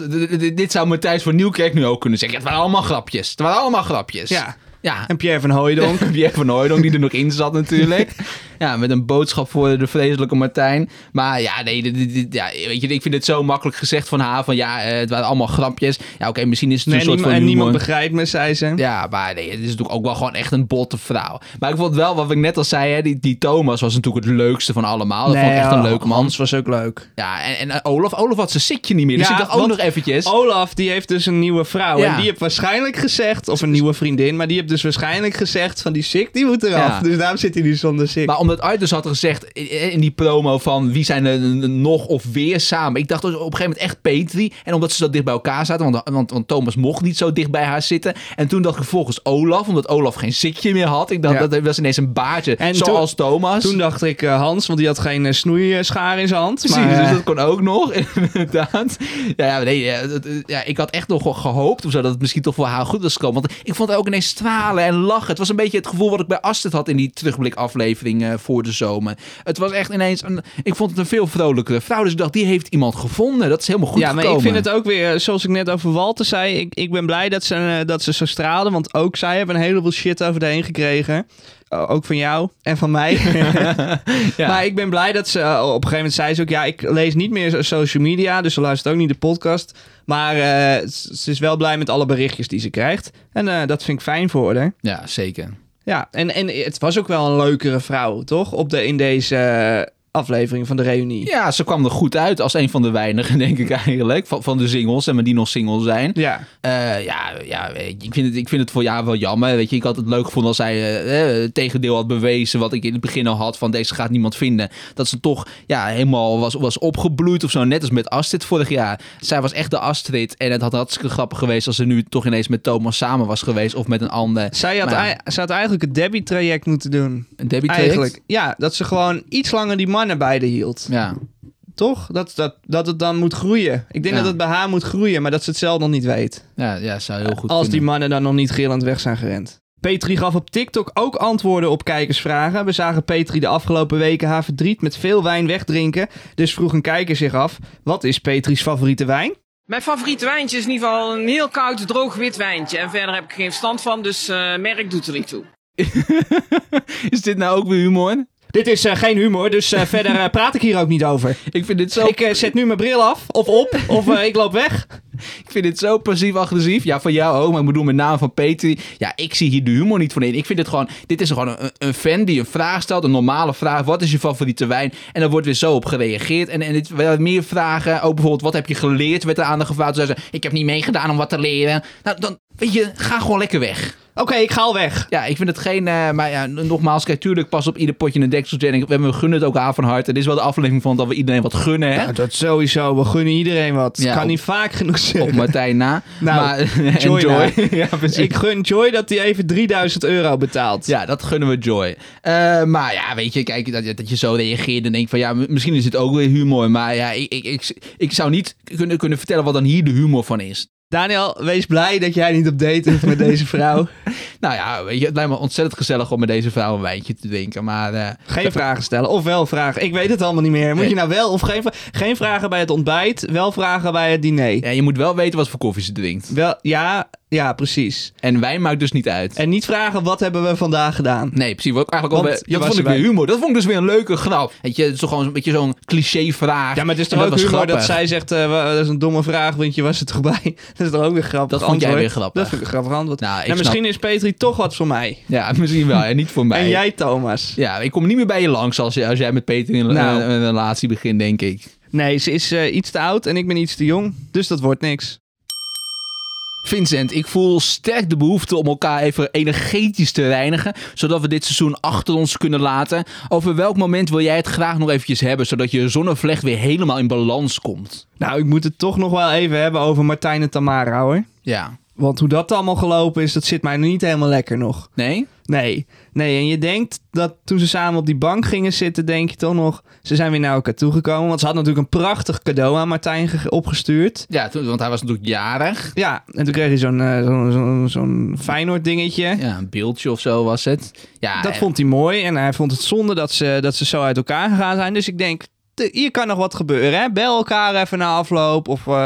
[SPEAKER 2] dit zou Matthijs van Nieuwkerk nu ook kunnen zeggen. Ja, het waren allemaal grapjes. Het waren allemaal grapjes.
[SPEAKER 1] Ja.
[SPEAKER 2] Ja.
[SPEAKER 1] En Pierre van Hooijdonk.
[SPEAKER 2] Pierre van Hooijdonk die er nog in zat natuurlijk. Ja, met een boodschap voor de vreselijke Martijn. Maar ja, nee, dit, dit- dit- ja, weet je, ik vind het zo makkelijk gezegd van haar. Van ja, eh, het waren allemaal grapjes. Ja, oké, misschien is het
[SPEAKER 1] Nee,
[SPEAKER 2] een soort van
[SPEAKER 1] en niemand begrijpt me, zei ze.
[SPEAKER 2] Ja, maar nee, het is natuurlijk ook wel gewoon echt een botte vrouw. Maar ik vond wel, wat ik net al zei, hè, die, die Thomas was natuurlijk het leukste van allemaal. Dat vond ik echt een
[SPEAKER 1] oh,
[SPEAKER 2] leuke man.
[SPEAKER 1] Hans was ook leuk.
[SPEAKER 2] Ja, en, en eh, Olaf, Olaf had zijn zitje niet meer. Dus
[SPEAKER 1] Ja,
[SPEAKER 2] ik dacht ook nog eventjes...
[SPEAKER 1] Olaf, die heeft dus een nieuwe vrouw.
[SPEAKER 2] Ja.
[SPEAKER 1] En die heeft waarschijnlijk gezegd, of een nieuwe vriendin, maar die heeft dus waarschijnlijk gezegd van die sick, die moet eraf.
[SPEAKER 2] Ja.
[SPEAKER 1] Dus daarom zit hij nu zonder sick.
[SPEAKER 2] Maar omdat Art dus had gezegd in die promo van wie zijn er nog of weer samen. Ik dacht dus op een gegeven moment echt Petri. En omdat ze zo dicht bij elkaar zaten, want, want, want Thomas mocht niet zo dicht bij haar zitten. En toen dacht ik vervolgens Olaf, omdat Olaf geen zitje meer had. Ik dacht
[SPEAKER 1] Ja.
[SPEAKER 2] dat was ineens een baardje,
[SPEAKER 1] En
[SPEAKER 2] zoals Thomas.
[SPEAKER 1] Toen dacht ik eh, Hans, want die had geen eh, snoeischaar in zijn hand.
[SPEAKER 2] Precies,
[SPEAKER 1] maar,
[SPEAKER 2] dus
[SPEAKER 1] eh,
[SPEAKER 2] dat kon ook nog, inderdaad. Ja, ja, nee, ja, dat- ik had echt nog gehoopt of zo, dat het misschien toch voor haar goed was gekomen. Want ik vond haar ook ineens stralen en lachen. Het was een beetje het gevoel wat ik bij Astrid had in die terugblikaflevering eh, voor de zomer. Het was echt ineens, een, ik vond het een veel vrolijkere vrouw. Dus ik dacht, die heeft iemand gevonden. Dat is helemaal goed
[SPEAKER 1] ja, maar ik vind het ook weer, zoals ik net over Walter zei, ik, ik ben blij dat ze, eh, dat ze zo straalden, want ook zij hebben een heleboel shit over de heen gekregen. O- ook van jou en van mij.
[SPEAKER 2] Ja.
[SPEAKER 1] Maar ik ben blij dat ze, eh, op een gegeven moment zei ze ook, ja, ik lees niet meer so- social media, dus ze luistert ook niet de podcast. Maar eh, ze is wel blij met alle berichtjes die ze krijgt. En eh, dat vind ik fijn voor haar.
[SPEAKER 2] Ja, zeker.
[SPEAKER 1] Ja, en, en het was ook wel een leukere vrouw, toch? Op de, in deze eh, aflevering van de reunie.
[SPEAKER 2] Ja, ze kwam er goed uit als een van de weinigen, denk ik eigenlijk. Van, van de singles, en maar die nog single zijn.
[SPEAKER 1] Ja.
[SPEAKER 2] Eh, ja, ja ik, vind het, ik vind het voor jou wel jammer. Weet je, ik had het leuk gevonden als zij eh, het tegendeel had bewezen. Wat ik in het begin al had: van deze gaat niemand vinden. Dat ze toch ja, helemaal was, was opgebloeid of zo. Net als met Astrid vorig jaar. Zij was echt de Astrid. En het had hartstikke grappig geweest als ze nu toch ineens met Thomas samen was geweest. Of met een ander.
[SPEAKER 1] Zij had,
[SPEAKER 2] Maar-
[SPEAKER 1] ze had eigenlijk het Debbie-traject moeten doen.
[SPEAKER 2] Een
[SPEAKER 1] Eigenlijk. Ja, dat ze gewoon iets langer die mannen bij de hield.
[SPEAKER 2] Ja.
[SPEAKER 1] Toch? Dat, dat, dat het dan moet groeien. Ik denk
[SPEAKER 2] Ja.
[SPEAKER 1] dat het bij haar moet groeien, maar dat ze het zelf nog niet weet.
[SPEAKER 2] Ja, ja, zou heel goed
[SPEAKER 1] Als die mannen dan nog niet gillend weg zijn gerend. Petri gaf op TikTok ook antwoorden op kijkersvragen. We zagen Petri de afgelopen weken haar verdriet met veel wijn wegdrinken. Dus vroeg een kijker zich af, wat is Petri's favoriete wijn?
[SPEAKER 6] Mijn favoriete wijntje is in ieder geval een heel koud, droog wit wijntje. En verder heb ik geen verstand van, dus eh, merk doet er niet toe.
[SPEAKER 2] Is dit nou ook weer humor?
[SPEAKER 1] Dit is eh, geen humor, dus eh, verder eh, praat ik hier ook niet over.
[SPEAKER 2] Ik vind dit zo
[SPEAKER 1] Ik zet nu mijn bril af, of op, of ik loop weg.
[SPEAKER 2] Ik vind dit zo passief-agressief. Ja, van jou ook, maar ik bedoel met name van Petri. Ja, ik zie hier de humor niet van in. Ik vind dit gewoon... Dit is gewoon een, een fan die een vraag stelt, een normale vraag. Wat is je favoriete wijn? En daar wordt weer zo op gereageerd. En, en dit meer vragen. Ook bijvoorbeeld, wat heb je geleerd? Werd er aan de gevraagd. Ik heb niet meegedaan om wat te leren. Nou, dan, weet je, ga gewoon lekker weg.
[SPEAKER 1] Oké, ik ga al weg.
[SPEAKER 2] Ja, ik vind het geen... eh, maar ja, nogmaals, kijk, tuurlijk pas op ieder potje een dekseltje. En ik- we we gunnen het ook aan van harte. En dit is wel de aflevering van dat we iedereen wat gunnen, hè?
[SPEAKER 1] Ja, dat sowieso. We gunnen iedereen wat.
[SPEAKER 2] Ja,
[SPEAKER 1] kan
[SPEAKER 2] op-
[SPEAKER 1] niet vaak genoeg
[SPEAKER 2] Op
[SPEAKER 1] zeggen.
[SPEAKER 2] Martijn na.
[SPEAKER 1] Nou,
[SPEAKER 2] maar,
[SPEAKER 1] Joy na.
[SPEAKER 2] ja, precies.
[SPEAKER 1] Ik gun Joy dat hij even 3000 euro betaalt.
[SPEAKER 2] Ja, dat gunnen we Joy. Eh, maar ja, weet je, kijk, dat, dat je zo reageert en denkt van ja, misschien is het ook weer humor. Maar ja, ik, ik, ik, ik zou niet kunnen, kunnen vertellen wat dan hier de humor van is.
[SPEAKER 1] Daniel, wees blij dat jij niet op date hoeft met deze vrouw.
[SPEAKER 2] Nou ja, weet je, het lijkt me ontzettend gezellig om met deze vrouw een wijntje te drinken. Maar eh,
[SPEAKER 1] Geen vragen stellen. Of wel vragen. Ik weet het allemaal niet meer. Moet je nou wel of geen, geen vragen bij het ontbijt, wel vragen bij het diner?
[SPEAKER 2] ja, je moet wel weten wat voor koffie ze drinkt.
[SPEAKER 1] Wel, ja, ja, precies.
[SPEAKER 2] En wijn maakt dus niet uit.
[SPEAKER 1] En niet vragen wat hebben we vandaag gedaan.
[SPEAKER 2] Nee, precies. Wat ik eigenlijk al dat vond ik weer humor. Dat vond ik dus weer een leuke grap. Weet je, het is toch gewoon een beetje zo'n cliché vraag.
[SPEAKER 1] Ja, maar het is toch ook humor dat zij zegt, eh, dat is een domme vraag, want je was er toch bij. Dat is toch ook weer grappig
[SPEAKER 2] Dat vond jij weer grappig.
[SPEAKER 1] Dat vind ik een grappig antwoord.
[SPEAKER 2] Nou,
[SPEAKER 1] Nou,
[SPEAKER 2] snap-
[SPEAKER 1] misschien is Petri toch wat voor mij.
[SPEAKER 2] Ja, misschien wel. En niet voor mij.
[SPEAKER 1] En jij, Thomas?
[SPEAKER 2] Ja, ik kom niet meer bij je langs als, je, als jij met in een,
[SPEAKER 1] Nou.
[SPEAKER 2] een- een relatie begint, denk ik.
[SPEAKER 1] Nee, ze is eh, iets te oud en ik ben iets te jong. Dus dat wordt niks.
[SPEAKER 2] Vincent, ik voel sterk de behoefte om elkaar even energetisch te reinigen, zodat we dit seizoen achter ons kunnen laten. Over welk moment wil jij het graag nog eventjes hebben, zodat je zonnevlecht weer helemaal in balans komt?
[SPEAKER 1] Nou, ik moet het toch nog wel even hebben over Martijn en Tamara hoor.
[SPEAKER 2] Ja.
[SPEAKER 1] Want hoe dat allemaal gelopen is, dat zit mij niet helemaal lekker nog.
[SPEAKER 2] Nee?
[SPEAKER 1] Nee, nee. En je denkt dat toen ze samen op die bank gingen zitten, denk je toch nog, ze zijn weer naar elkaar toegekomen. Want ze had natuurlijk een prachtig cadeau aan Martijn ge- opgestuurd.
[SPEAKER 2] Ja, toen- want hij was natuurlijk jarig.
[SPEAKER 1] Ja, en toen kreeg hij zo'n eh, zo'n zo'n zo'n Feyenoord dingetje.
[SPEAKER 2] Ja, een beeldje of zo was het. Ja,
[SPEAKER 1] Dat
[SPEAKER 2] eh,
[SPEAKER 1] vond hij mooi en hij vond het zonde dat ze, dat ze zo uit elkaar gegaan zijn. Dus ik denk, te- hier kan nog wat gebeuren. Hè? Bel elkaar even na afloop of, eh,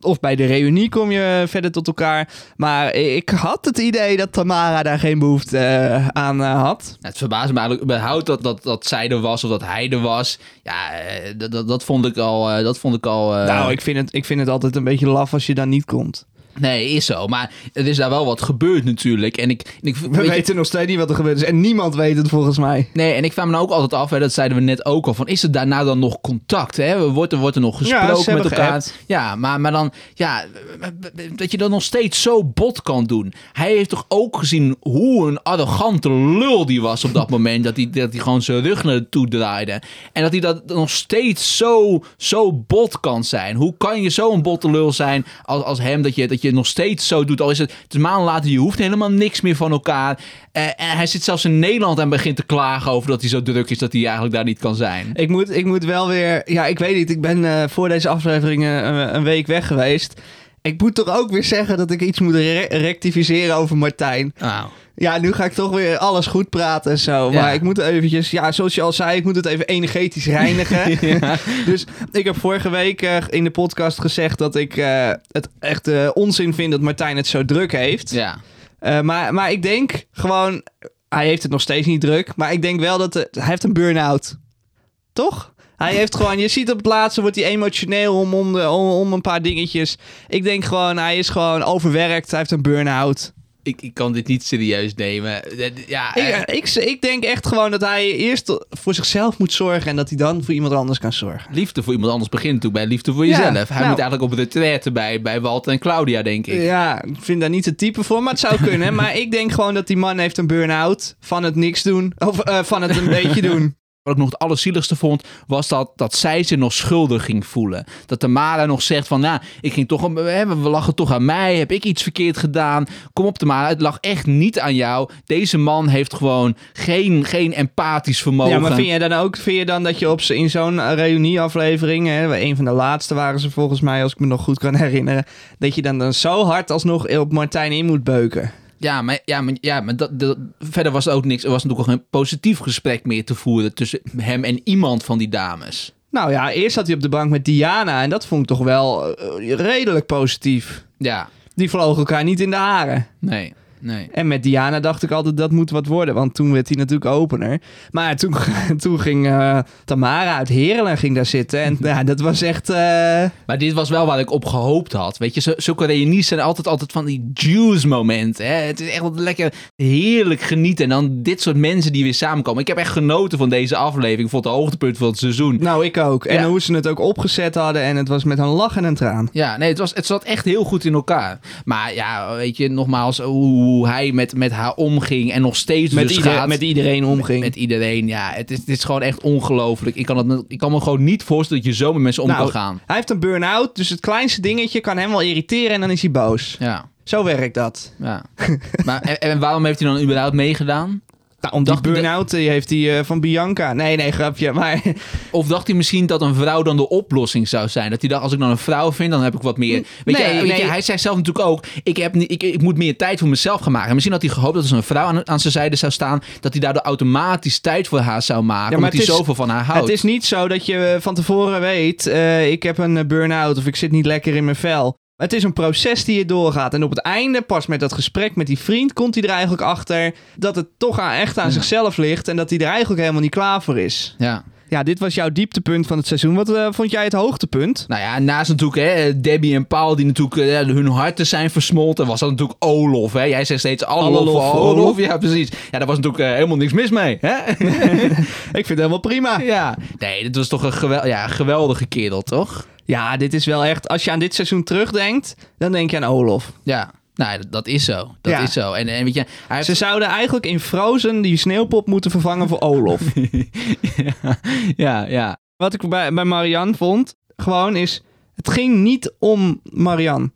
[SPEAKER 1] of bij de reunie kom je verder tot elkaar. Maar ik had het idee dat Tamara daar geen behoefte eh, aan eh, had.
[SPEAKER 2] Nou, Het verbaast me eigenlijk überhaupt dat, dat, dat zij er was of dat hij er was. Ja, dat, dat, dat vond ik al... dat vond ik al
[SPEAKER 1] nou, ik vind, het, ik vind het altijd een beetje laf als je dan niet komt.
[SPEAKER 2] Nee, is zo. Maar er is daar wel wat gebeurd natuurlijk. En ik, en ik
[SPEAKER 1] We
[SPEAKER 2] weet je-
[SPEAKER 1] weten nog steeds niet wat er gebeurd is en niemand weet het volgens mij.
[SPEAKER 2] Nee, en ik vraag me nou ook altijd af, hè, dat zeiden we net ook al, van is er daarna dan nog contact? Hè? Wordt, er, wordt er nog
[SPEAKER 1] Ja,
[SPEAKER 2] gesproken met
[SPEAKER 1] hebben
[SPEAKER 2] elkaar?
[SPEAKER 1] geappt.
[SPEAKER 2] Ja, maar, maar dan, ja, dat je dat nog steeds zo bot kan doen. Hij heeft toch ook gezien hoe een arrogante lul die was op dat moment, dat hij, dat hij gewoon zijn rug naartoe draaide. En dat hij dat nog steeds zo, zo bot kan zijn. Hoe kan je zo'n botte lul zijn als, als hem, dat je, dat je nog steeds zo doet, al is het, het is maanden later, je hoeft helemaal niks meer van elkaar. Eh, en hij zit zelfs in Nederland en begint te klagen over dat hij zo druk is dat hij eigenlijk daar niet kan zijn.
[SPEAKER 1] Ik moet, ik moet wel weer... Ja, ik weet niet. Ik ben eh, voor deze aflevering eh, een week weg geweest. Ik moet toch ook weer zeggen dat ik iets moet re- rectificeren over Martijn.
[SPEAKER 2] Nou,
[SPEAKER 1] Ja, nu ga ik toch weer alles goed praten en zo.
[SPEAKER 2] Ja.
[SPEAKER 1] Maar ik moet eventjes... Ja, zoals je al zei, ik moet het even energetisch reinigen. dus ik heb vorige week eh, in de podcast gezegd dat ik eh, het echt eh, onzin vind dat Martijn het zo druk heeft.
[SPEAKER 2] ja.
[SPEAKER 1] Maar, maar ik denk gewoon... Hij heeft het nog steeds niet druk. Maar ik denk wel dat... het- hij heeft een burn-out. Toch? Hij heeft gewoon... Je ziet op het laatste wordt hij emotioneel om, om, de, om, om een paar dingetjes. Ik denk gewoon... Hij is gewoon overwerkt. Hij heeft een burn-out.
[SPEAKER 2] Ik, ik kan dit niet serieus nemen. Eh, Ja, eh,
[SPEAKER 1] Ik, ik, ik denk echt gewoon dat hij eerst voor zichzelf moet zorgen... en dat hij dan voor iemand anders kan zorgen.
[SPEAKER 2] liefde voor iemand anders begint natuurlijk bij liefde voor
[SPEAKER 1] Ja,
[SPEAKER 2] jezelf. Hij
[SPEAKER 1] nou.
[SPEAKER 2] moet eigenlijk op retraite bij, bij Walter en Claudia, denk ik.
[SPEAKER 1] Ja, ik vind daar niet het type voor, maar het zou kunnen. Maar ik denk gewoon dat die man heeft een burn-out van het niks doen. Of eh, van het een beetje doen.
[SPEAKER 2] Wat ik nog het allerzieligste vond, was dat, dat zij zich nog schuldig ging voelen. Dat Tamara nog zegt van, nou, ik ging toch, we lachen toch aan mij. Heb ik iets verkeerd gedaan? Kom op Tamara, het lag echt niet aan jou. Deze man heeft gewoon geen, geen empathisch vermogen.
[SPEAKER 1] Ja, maar vind je dan ook vind je dan dat je op z'n- in zo'n eh, reunieaflevering, hè, een van de laatste waren ze volgens mij, als ik me nog goed kan herinneren, dat je dan, dan zo hard alsnog op Martijn in moet beuken?
[SPEAKER 2] Ja, maar, ja, maar, ja, maar dat, dat- verder was er ook niks. Er was natuurlijk ook geen positief gesprek meer te voeren tussen hem en iemand van die dames.
[SPEAKER 1] Nou ja, eerst zat hij op de bank met Diana en dat vond ik toch wel eh, redelijk positief.
[SPEAKER 2] Ja,
[SPEAKER 1] Die vlogen elkaar niet in de haren.
[SPEAKER 2] nee, nee.
[SPEAKER 1] En met Diana dacht ik altijd dat moet wat worden, want toen werd hij natuurlijk opener. Maar toen, toen ging eh, Tamara uit Herelen ging daar zitten en ja, dat was echt... eh,
[SPEAKER 2] Maar dit was wel waar ik op gehoopt had. Weet je, zulke reunies zijn altijd, altijd van die juice momenten. Hè? Het is echt wat lekker heerlijk genieten. En dan dit soort mensen die weer samenkomen. Ik heb echt genoten van deze aflevering. Ik vond het hoogtepunt van het seizoen.
[SPEAKER 1] Nou, ik ook. En
[SPEAKER 2] Ja.
[SPEAKER 1] hoe ze het ook opgezet hadden en het was met een lach en een traan.
[SPEAKER 2] Ja, nee, het, was, het zat echt heel goed in elkaar. Maar ja, weet je, nogmaals, hoe hij met, met haar omging en nog steeds
[SPEAKER 1] Met,
[SPEAKER 2] dus
[SPEAKER 1] ieder-
[SPEAKER 2] gaat.
[SPEAKER 1] met iedereen omging.
[SPEAKER 2] Met iedereen, ja. Het is, het is gewoon echt ongelooflijk. Ik, kan het ik kan me gewoon niet voorstellen dat je zo met mensen om
[SPEAKER 1] Nou,
[SPEAKER 2] kan gaan.
[SPEAKER 1] Hij heeft een burn-out, dus het kleinste dingetje kan hem wel irriteren en dan is hij boos.
[SPEAKER 2] Ja,
[SPEAKER 1] Zo werkt dat.
[SPEAKER 2] ja. maar, en, en waarom heeft hij dan überhaupt meegedaan?
[SPEAKER 1] Nou, om die burn-out die heeft hij eh, van Bianca. Nee, nee, grapje. Maar
[SPEAKER 2] Of dacht hij misschien dat een vrouw dan de oplossing zou zijn? Dat hij dacht, als ik dan een vrouw vind, dan heb ik wat meer... Weet,
[SPEAKER 1] Nee,
[SPEAKER 2] je, weet
[SPEAKER 1] nee.
[SPEAKER 2] je, hij zei zelf natuurlijk ook, ik, heb, niet- ik, ik moet meer tijd voor mezelf gaan maken. En misschien had hij gehoopt dat als er een vrouw aan, aan zijn zijde zou staan, dat hij daardoor automatisch tijd voor haar zou maken,
[SPEAKER 1] Ja, maar
[SPEAKER 2] omdat hij
[SPEAKER 1] is-
[SPEAKER 2] zoveel van haar houdt.
[SPEAKER 1] het is niet zo dat je eh, van tevoren weet... eh, ik heb een eh, burn-out of ik zit niet lekker in mijn vel. Het is een proces die je doorgaat. En op het einde, pas met dat gesprek met die vriend... komt hij er eigenlijk achter dat het toch aan, echt aan
[SPEAKER 2] Ja.
[SPEAKER 1] zichzelf ligt... en dat hij er eigenlijk helemaal niet klaar voor is.
[SPEAKER 2] Ja.
[SPEAKER 1] Ja, dit was jouw dieptepunt van het seizoen. Wat eh, vond jij het hoogtepunt?
[SPEAKER 2] Nou ja, naast natuurlijk hè, Debbie en Paul die natuurlijk eh, hun harten zijn versmolten, was dat natuurlijk Olof. Hè? Jij zegt steeds Olof.
[SPEAKER 1] Olof.
[SPEAKER 2] Ja, precies. Ja, daar was natuurlijk eh, helemaal niks mis mee. Hè?
[SPEAKER 1] Ik vind het helemaal prima.
[SPEAKER 2] ja. Nee, dit was toch een gewel ja, geweldige kerel, toch?
[SPEAKER 1] Ja, dit is wel echt... Als je aan dit seizoen terugdenkt, dan denk je aan Olof.
[SPEAKER 2] Ja. Nou, dat, is zo. Dat
[SPEAKER 1] Ja.
[SPEAKER 2] is zo. En, en weet je, hij heeft...
[SPEAKER 1] Ze zouden eigenlijk in Frozen die sneeuwpop moeten vervangen voor Olof.
[SPEAKER 2] ja, ja.
[SPEAKER 1] Wat ik bij, bij Marianne vond, gewoon is... Het ging niet om Marianne.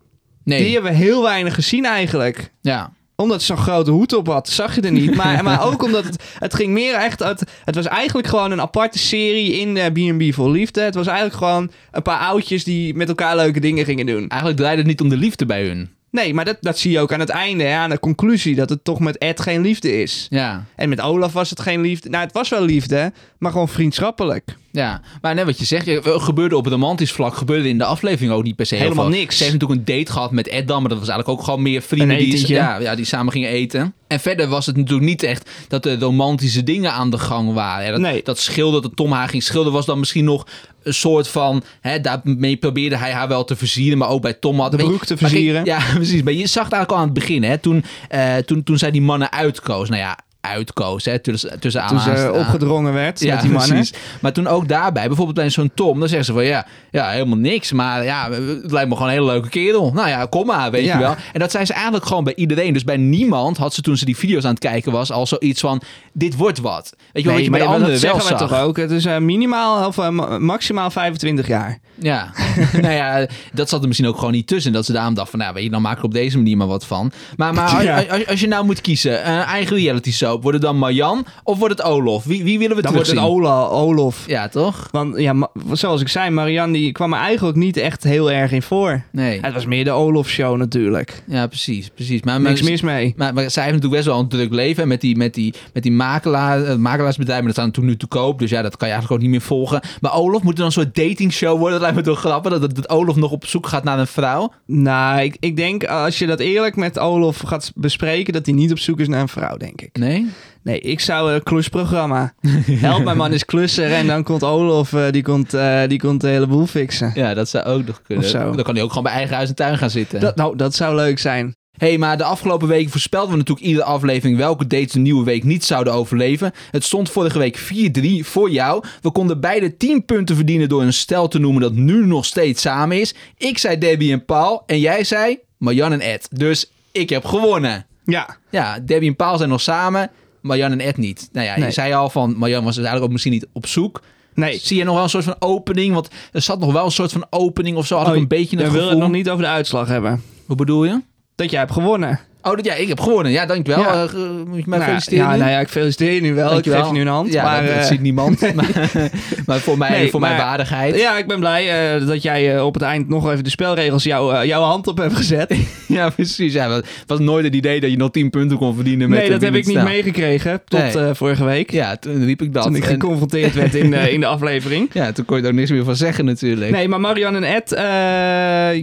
[SPEAKER 2] Nee.
[SPEAKER 1] Die hebben we heel weinig gezien eigenlijk.
[SPEAKER 2] Ja.
[SPEAKER 1] Omdat ze zo'n grote hoed op had, zag je er niet. Maar, maar ook omdat het, het ging meer echt uit... Het was eigenlijk gewoon een aparte serie in B&B voor Liefde. Het was eigenlijk gewoon een paar oudjes die met elkaar leuke dingen gingen doen.
[SPEAKER 2] Eigenlijk draaide het niet om de liefde bij hun.
[SPEAKER 1] Nee, maar dat, dat zie je ook aan het einde, hè, aan de conclusie. Dat het toch met Ed geen liefde is.
[SPEAKER 2] Ja.
[SPEAKER 1] En met Olaf was het geen liefde. Nou, het was wel liefde, maar gewoon vriendschappelijk.
[SPEAKER 2] Ja, maar net wat je zegt, gebeurde op romantisch vlak, gebeurde in de aflevering ook niet per se
[SPEAKER 1] Helemaal niks.
[SPEAKER 2] Ze heeft natuurlijk een date gehad met Ed dan, maar dat was eigenlijk ook gewoon meer vrienden die, ja, ja, die samen gingen eten. En verder was het natuurlijk niet echt dat er romantische dingen aan de gang waren. Ja, dat,
[SPEAKER 1] Nee.
[SPEAKER 2] dat schilder, dat Tom haar ging schilderen, was dan misschien nog een soort van... Hè, daarmee probeerde hij haar wel te versieren, maar ook bij Tom had...
[SPEAKER 1] De broek te versieren.
[SPEAKER 2] Ja, precies. Maar je zag het eigenlijk al aan het begin, hè, toen, eh, toen, toen zij die mannen uitkoos. Nou ja, uitkoos, hè, tussen, tussen
[SPEAKER 1] Toen ze opgedrongen werd met die mannen.
[SPEAKER 2] precies. Maar toen ook daarbij, bijvoorbeeld bij zo'n Tom, dan zeggen ze van ja, ja, helemaal niks. Maar ja, het lijkt me gewoon een hele leuke kerel. Nou ja, kom maar, weet
[SPEAKER 1] Ja.
[SPEAKER 2] je wel. En dat zei ze eigenlijk gewoon bij iedereen. Dus bij niemand had ze toen ze die video's aan het kijken was al zoiets van, dit wordt wat. Weet je wel, wat je bij de anderen wel
[SPEAKER 1] zeggen we toch ook. Het is eh, minimaal of eh, ma- maximaal 25 jaar.
[SPEAKER 2] Ja, nou ja, dat zat er misschien ook gewoon niet tussen. Dat ze daarom dacht van, nou weet je, dan maak ik er op deze manier maar wat van. Maar, maar als,
[SPEAKER 1] Ja.
[SPEAKER 2] als, als je nou moet kiezen, een eigen reality soap, wordt het dan Marjan of wordt het Olof? Wie, wie willen we
[SPEAKER 1] Dan wordt het
[SPEAKER 2] terugzien?
[SPEAKER 1] Ola, Olof.
[SPEAKER 2] Ja, toch?
[SPEAKER 1] Want ja, zoals ik zei, Marianne die kwam er eigenlijk niet echt heel erg in voor.
[SPEAKER 2] Nee.
[SPEAKER 1] Het was meer de Olof-show natuurlijk.
[SPEAKER 2] Ja, precies, precies. Maar, maar,
[SPEAKER 1] Niks mis mee.
[SPEAKER 2] Maar, maar zij heeft natuurlijk best wel een druk leven. En met die, met die, met die makelaar, het makelaarsbedrijf, maar dat staat natuurlijk nu te koop. Dus ja, dat kan je eigenlijk ook niet meer volgen. Maar Olof moet er dan een soort datingshow worden. Dat lijkt me toch grappig. Dat, dat, dat Olof nog op zoek gaat naar een vrouw.
[SPEAKER 1] Nou, ik, ik denk als je dat eerlijk met Olof gaat bespreken, dat hij niet op zoek is naar een vrouw, denk ik.
[SPEAKER 2] Nee?
[SPEAKER 1] Nee, ik zou een klusprogramma. Help, mijn man is klusser en dan komt Olof, eh, die, komt, eh, die komt de hele boel fixen.
[SPEAKER 2] Ja, dat zou ook nog kunnen. Dan kan hij ook gewoon bij eigen huis en tuin gaan zitten.
[SPEAKER 1] Dat, nou, dat zou leuk zijn.
[SPEAKER 2] hey, maar de afgelopen weken voorspelden we natuurlijk iedere aflevering welke dates de nieuwe week niet zouden overleven. Het stond vorige week 4-3 voor jou. We konden beide 10 punten verdienen door een stel te noemen dat nu nog steeds samen is. Ik zei Debbie en Paul en jij zei Marjan en Ed. Dus ik heb gewonnen.
[SPEAKER 1] Ja.
[SPEAKER 2] Ja, Debbie en Paul zijn nog samen, Marjan en Ed niet. Nou ja, je zei al van Marjan was dus eigenlijk ook misschien niet op zoek.
[SPEAKER 1] Nee.
[SPEAKER 2] Zie je nog wel een soort van opening? Want er zat nog wel een soort van opening of zo. Had ik een beetje het
[SPEAKER 1] we willen
[SPEAKER 2] gevoel.
[SPEAKER 1] het nog niet over de uitslag hebben.
[SPEAKER 2] Wat bedoel je?
[SPEAKER 1] Dat jij hebt gewonnen.
[SPEAKER 2] Oh, dat, ja, ik heb gewonnen. Ja, dankjewel.
[SPEAKER 1] Ja.
[SPEAKER 2] Ge- moet je mij
[SPEAKER 1] Nou,
[SPEAKER 2] feliciteren
[SPEAKER 1] ja,
[SPEAKER 2] nu?
[SPEAKER 1] nou ja, ik feliciteer je nu wel.
[SPEAKER 2] Dankjewel.
[SPEAKER 1] Ik geef je nu een hand.
[SPEAKER 2] Ja,
[SPEAKER 1] maar,
[SPEAKER 2] dat,
[SPEAKER 1] eh,
[SPEAKER 2] ziet niemand. maar, maar voor mij,
[SPEAKER 1] Nee,
[SPEAKER 2] voor mijn waardigheid.
[SPEAKER 1] Ja, ik ben blij eh, dat jij op het eind nog even de spelregels jou, jouw hand op hebt gezet.
[SPEAKER 2] Ja, precies. Ja, het was nooit het idee dat je nog 10 punten kon verdienen. Met
[SPEAKER 1] nee, dat heb ik niet meegekregen tot
[SPEAKER 2] Nee.
[SPEAKER 1] vorige week.
[SPEAKER 2] Ja, toen riep ik dat.
[SPEAKER 1] toen ik
[SPEAKER 2] En-
[SPEAKER 1] geconfronteerd werd in, de- in de aflevering.
[SPEAKER 2] ja, toen kon je ook niks meer van zeggen natuurlijk.
[SPEAKER 1] Nee, maar Marianne en Ed,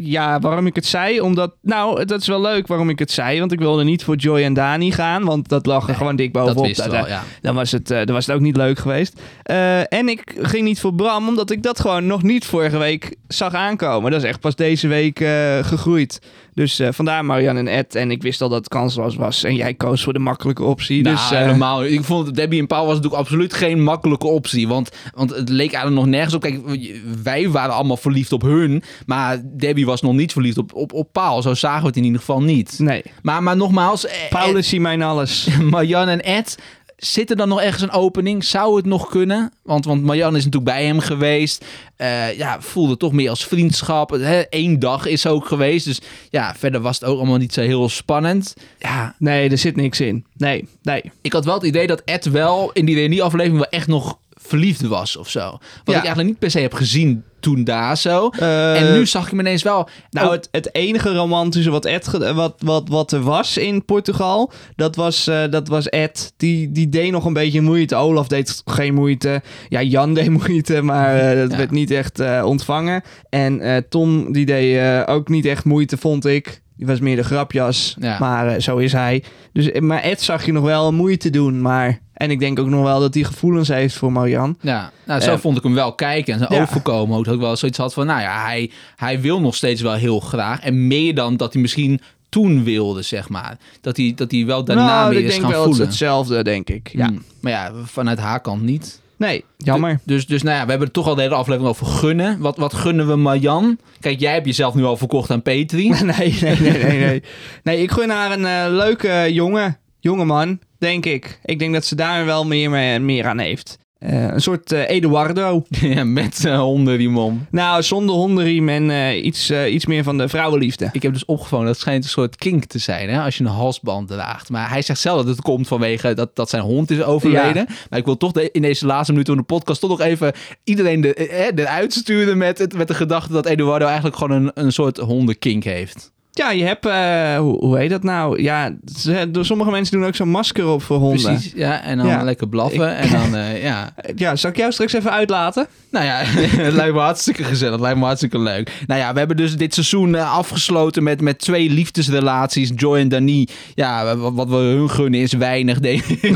[SPEAKER 1] ja, waarom ik het zei? Omdat, nou, dat is wel leuk waarom ik het zei. Want ik wilde niet voor Joy en Dani gaan, want dat lag er
[SPEAKER 2] Nee,
[SPEAKER 1] gewoon dik bovenop. Dat,
[SPEAKER 2] ja.
[SPEAKER 1] Dan was, het, eh, dan was het ook niet leuk geweest. Eh, en ik ging niet voor Bram, omdat ik dat gewoon nog niet vorige week zag aankomen. Dat is echt pas deze week eh, gegroeid. Dus eh, vandaar Marianne en Ed. En ik wist al dat het kansloos was. En jij koos voor de makkelijke optie.
[SPEAKER 2] Nou,
[SPEAKER 1] dus, eh,
[SPEAKER 2] helemaal. Ik vond Debbie en Paul was natuurlijk absoluut geen makkelijke optie. Want, want het leek eigenlijk nog nergens op. Kijk, wij waren allemaal verliefd op hun. Maar Debbie was nog niet verliefd op, op, op Paul. Zo zagen we het in ieder geval niet.
[SPEAKER 1] Nee,
[SPEAKER 2] Maar, maar nogmaals, eh,
[SPEAKER 1] Paulus zie mijn alles.
[SPEAKER 2] Marjan en Ed. Zit er dan nog ergens een opening? Zou het nog kunnen? Want, want Marjan is natuurlijk bij hem geweest. Eh, ja, voelde toch meer als vriendschap. Eén dag is ook geweest. Dus ja, verder was het ook allemaal niet zo heel spannend. Ja,
[SPEAKER 1] Nee, er zit niks in. Nee, nee.
[SPEAKER 2] ik had wel het idee dat Ed wel in die reunieaflevering wel echt nog verliefd was of zo. Wat ik eigenlijk niet per se heb gezien toen daar zo.
[SPEAKER 1] Eh,
[SPEAKER 2] en nu zag ik hem ineens wel...
[SPEAKER 1] Nou,
[SPEAKER 2] oh,
[SPEAKER 1] het, het enige romantische wat, Ed, wat, wat, wat er was in Portugal, dat was, eh, dat was Ed. Die, die deed nog een beetje moeite. Olaf deed geen moeite. Ja, Jan deed moeite, maar eh, dat
[SPEAKER 2] Ja.
[SPEAKER 1] werd niet echt ontvangen. En Tom, die deed ook niet echt moeite, vond ik. Die was meer de grapjas,
[SPEAKER 2] Ja.
[SPEAKER 1] maar eh, zo is hij. Dus, eh, maar Ed zag je nog wel moeite doen, maar... En ik denk ook nog wel dat hij gevoelens heeft voor Marian.
[SPEAKER 2] Ja, nou, zo
[SPEAKER 1] Eh,
[SPEAKER 2] vond ik hem wel kijken en zijn
[SPEAKER 1] ja.
[SPEAKER 2] overkomen. Ook dat ik wel zoiets had van, nou ja, hij, hij wil nog steeds wel heel graag. En meer dan dat hij misschien toen wilde, zeg maar. Dat hij, dat hij wel daarna
[SPEAKER 1] nou,
[SPEAKER 2] weer
[SPEAKER 1] ik
[SPEAKER 2] is
[SPEAKER 1] denk
[SPEAKER 2] gaan
[SPEAKER 1] wel
[SPEAKER 2] voelen.
[SPEAKER 1] hetzelfde, denk ik. Ja.
[SPEAKER 2] Hmm. Maar ja, vanuit haar kant niet.
[SPEAKER 1] Nee, jammer.
[SPEAKER 2] Dus, dus nou ja, we hebben het toch al de hele aflevering over gunnen. Wat, wat gunnen we Marjan? Kijk, jij hebt jezelf nu al verkocht aan Petri.
[SPEAKER 1] Nee, nee, nee, nee, nee. Nee, ik gun haar een eh, leuke jonge, jonge man, denk ik. Ik denk dat ze daar wel meer, mee- meer aan heeft. Eh, een soort eh, Eduardo.
[SPEAKER 2] ja, met uh, hondenriem om.
[SPEAKER 1] Nou, zonder hondenriem en eh, iets, eh, iets meer van de vrouwenliefde.
[SPEAKER 2] Ik heb dus opgevangen, dat schijnt een soort kink te zijn, hè, als je een halsband draagt. Maar hij zegt zelf dat het komt vanwege dat, dat zijn hond is overleden. Maar ik wil toch de- in deze laatste minuten van de podcast toch nog even iedereen de, eh, eruit sturen met, het, met de gedachte dat Eduardo eigenlijk gewoon een, een soort hondenkink heeft.
[SPEAKER 1] Ja, je hebt, eh, hoe, hoe heet dat nou? Ja, ze- sommige mensen doen ook zo'n masker op voor honden.
[SPEAKER 2] Precies, ja. En dan
[SPEAKER 1] Ja.
[SPEAKER 2] lekker blaffen en dan, eh, ja.
[SPEAKER 1] Ja, zal ik jou straks even uitlaten?
[SPEAKER 2] Nou ja, het lijkt me hartstikke gezellig. Het lijkt me hartstikke leuk. Nou ja, we hebben dus dit seizoen eh, afgesloten met, met twee liefdesrelaties. Joy en Dani. Ja, wat, we hun gunnen is weinig, denk ik.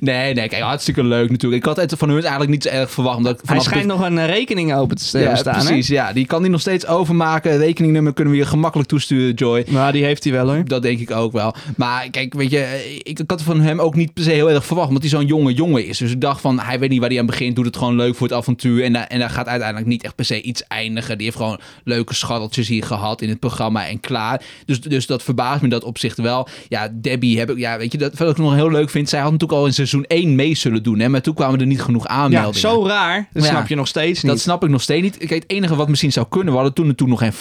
[SPEAKER 2] nee, nee, kijk, hartstikke leuk natuurlijk. Ik had het van hun eigenlijk niet zo erg verwacht. Omdat
[SPEAKER 1] Hij schijnt nog een rekening open te
[SPEAKER 2] ja,
[SPEAKER 1] staan, hè?
[SPEAKER 2] precies. Ja, die kan hij nog steeds overmaken. Rekeningnummer kunnen we je gemakkelijk toesturen, Joy.
[SPEAKER 1] Maar die heeft hij wel, hoor.
[SPEAKER 2] Dat denk ik ook wel. Maar kijk, weet je, ik, ik had van hem ook niet per se heel erg verwacht, omdat hij zo'n jonge jongen is. Dus ik dacht van, hij weet niet waar hij aan begint, doet het gewoon leuk voor het avontuur. En, daar- en daar gaat uiteindelijk niet echt per se iets eindigen. Die heeft gewoon leuke scharreltjes hier gehad in het programma en klaar. Dus, dus dat verbaast me dat opzicht wel. Ja, Debbie heb ik, ja, weet je, dat wat ik nog heel leuk vind. Zij had natuurlijk al in seizoen 1 mee zullen doen, hè, maar toen kwamen er niet genoeg
[SPEAKER 1] Ja,
[SPEAKER 2] aanmeldingen.
[SPEAKER 1] zo raar. Dat
[SPEAKER 2] Ja.
[SPEAKER 1] snap je nog steeds niet.
[SPEAKER 2] Dat snap ik nog steeds niet. Kijk, het enige wat misschien zou kunnen, we hadden toen en toen nog geen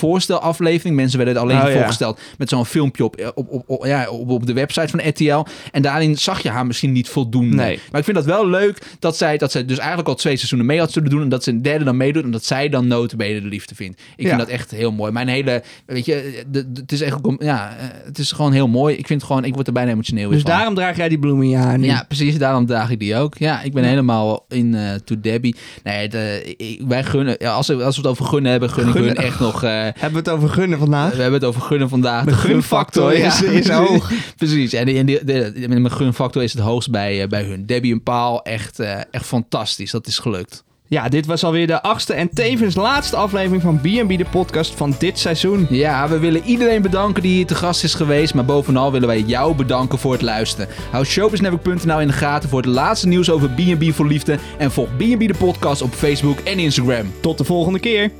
[SPEAKER 2] voorstelaflevering. Mensen werden alleen
[SPEAKER 1] Oh, ja.
[SPEAKER 2] voorgesteld met zo'n filmpje op, op, op, op- ja, op, op de website van RTL. En daarin zag je haar misschien niet voldoende.
[SPEAKER 1] Nee.
[SPEAKER 2] Maar ik vind dat wel leuk dat zij, dat zij dus eigenlijk al twee seizoenen mee had zullen doen. En dat ze een derde dan meedoet. En dat zij dan notabene de liefde vindt. Ik
[SPEAKER 1] Ja.
[SPEAKER 2] vind dat echt heel mooi. Mijn hele, weet je, de, de- het is echt, ja, eh, het is gewoon heel mooi. Ik vind gewoon, ik word er bijna emotioneel
[SPEAKER 1] dus
[SPEAKER 2] van.
[SPEAKER 1] daarom draag jij die bloem in je haar nu.
[SPEAKER 2] Ja, precies. Daarom draag ik die ook. Ja, ik ben helemaal in eh to Debbie. Nee, de, ik- wij gunnen... Ja, als, we, als we het over gunnen hebben, gun ik hun echt nog... eh,
[SPEAKER 1] Hebben we het over gunnen vandaag?
[SPEAKER 2] we hebben het over gunnen vandaag.
[SPEAKER 1] De gunfactor is- is hoog.
[SPEAKER 2] Precies. En, die, de, mijn gunfactor is het hoogst bij, eh, bij hun. Debbie en Paul, echt, eh, echt fantastisch. Dat is gelukt.
[SPEAKER 1] Ja, dit was alweer de achtste en tevens laatste aflevering van B&B de podcast van dit seizoen.
[SPEAKER 2] Ja, we willen iedereen bedanken die hier te gast is geweest. Maar bovenal willen wij jou bedanken voor het luisteren. Hou showbusinessnetwork.nl in de gaten voor het laatste nieuws over B&B voor liefde. En volg B&B de podcast op Facebook en Instagram.
[SPEAKER 1] Tot de volgende keer.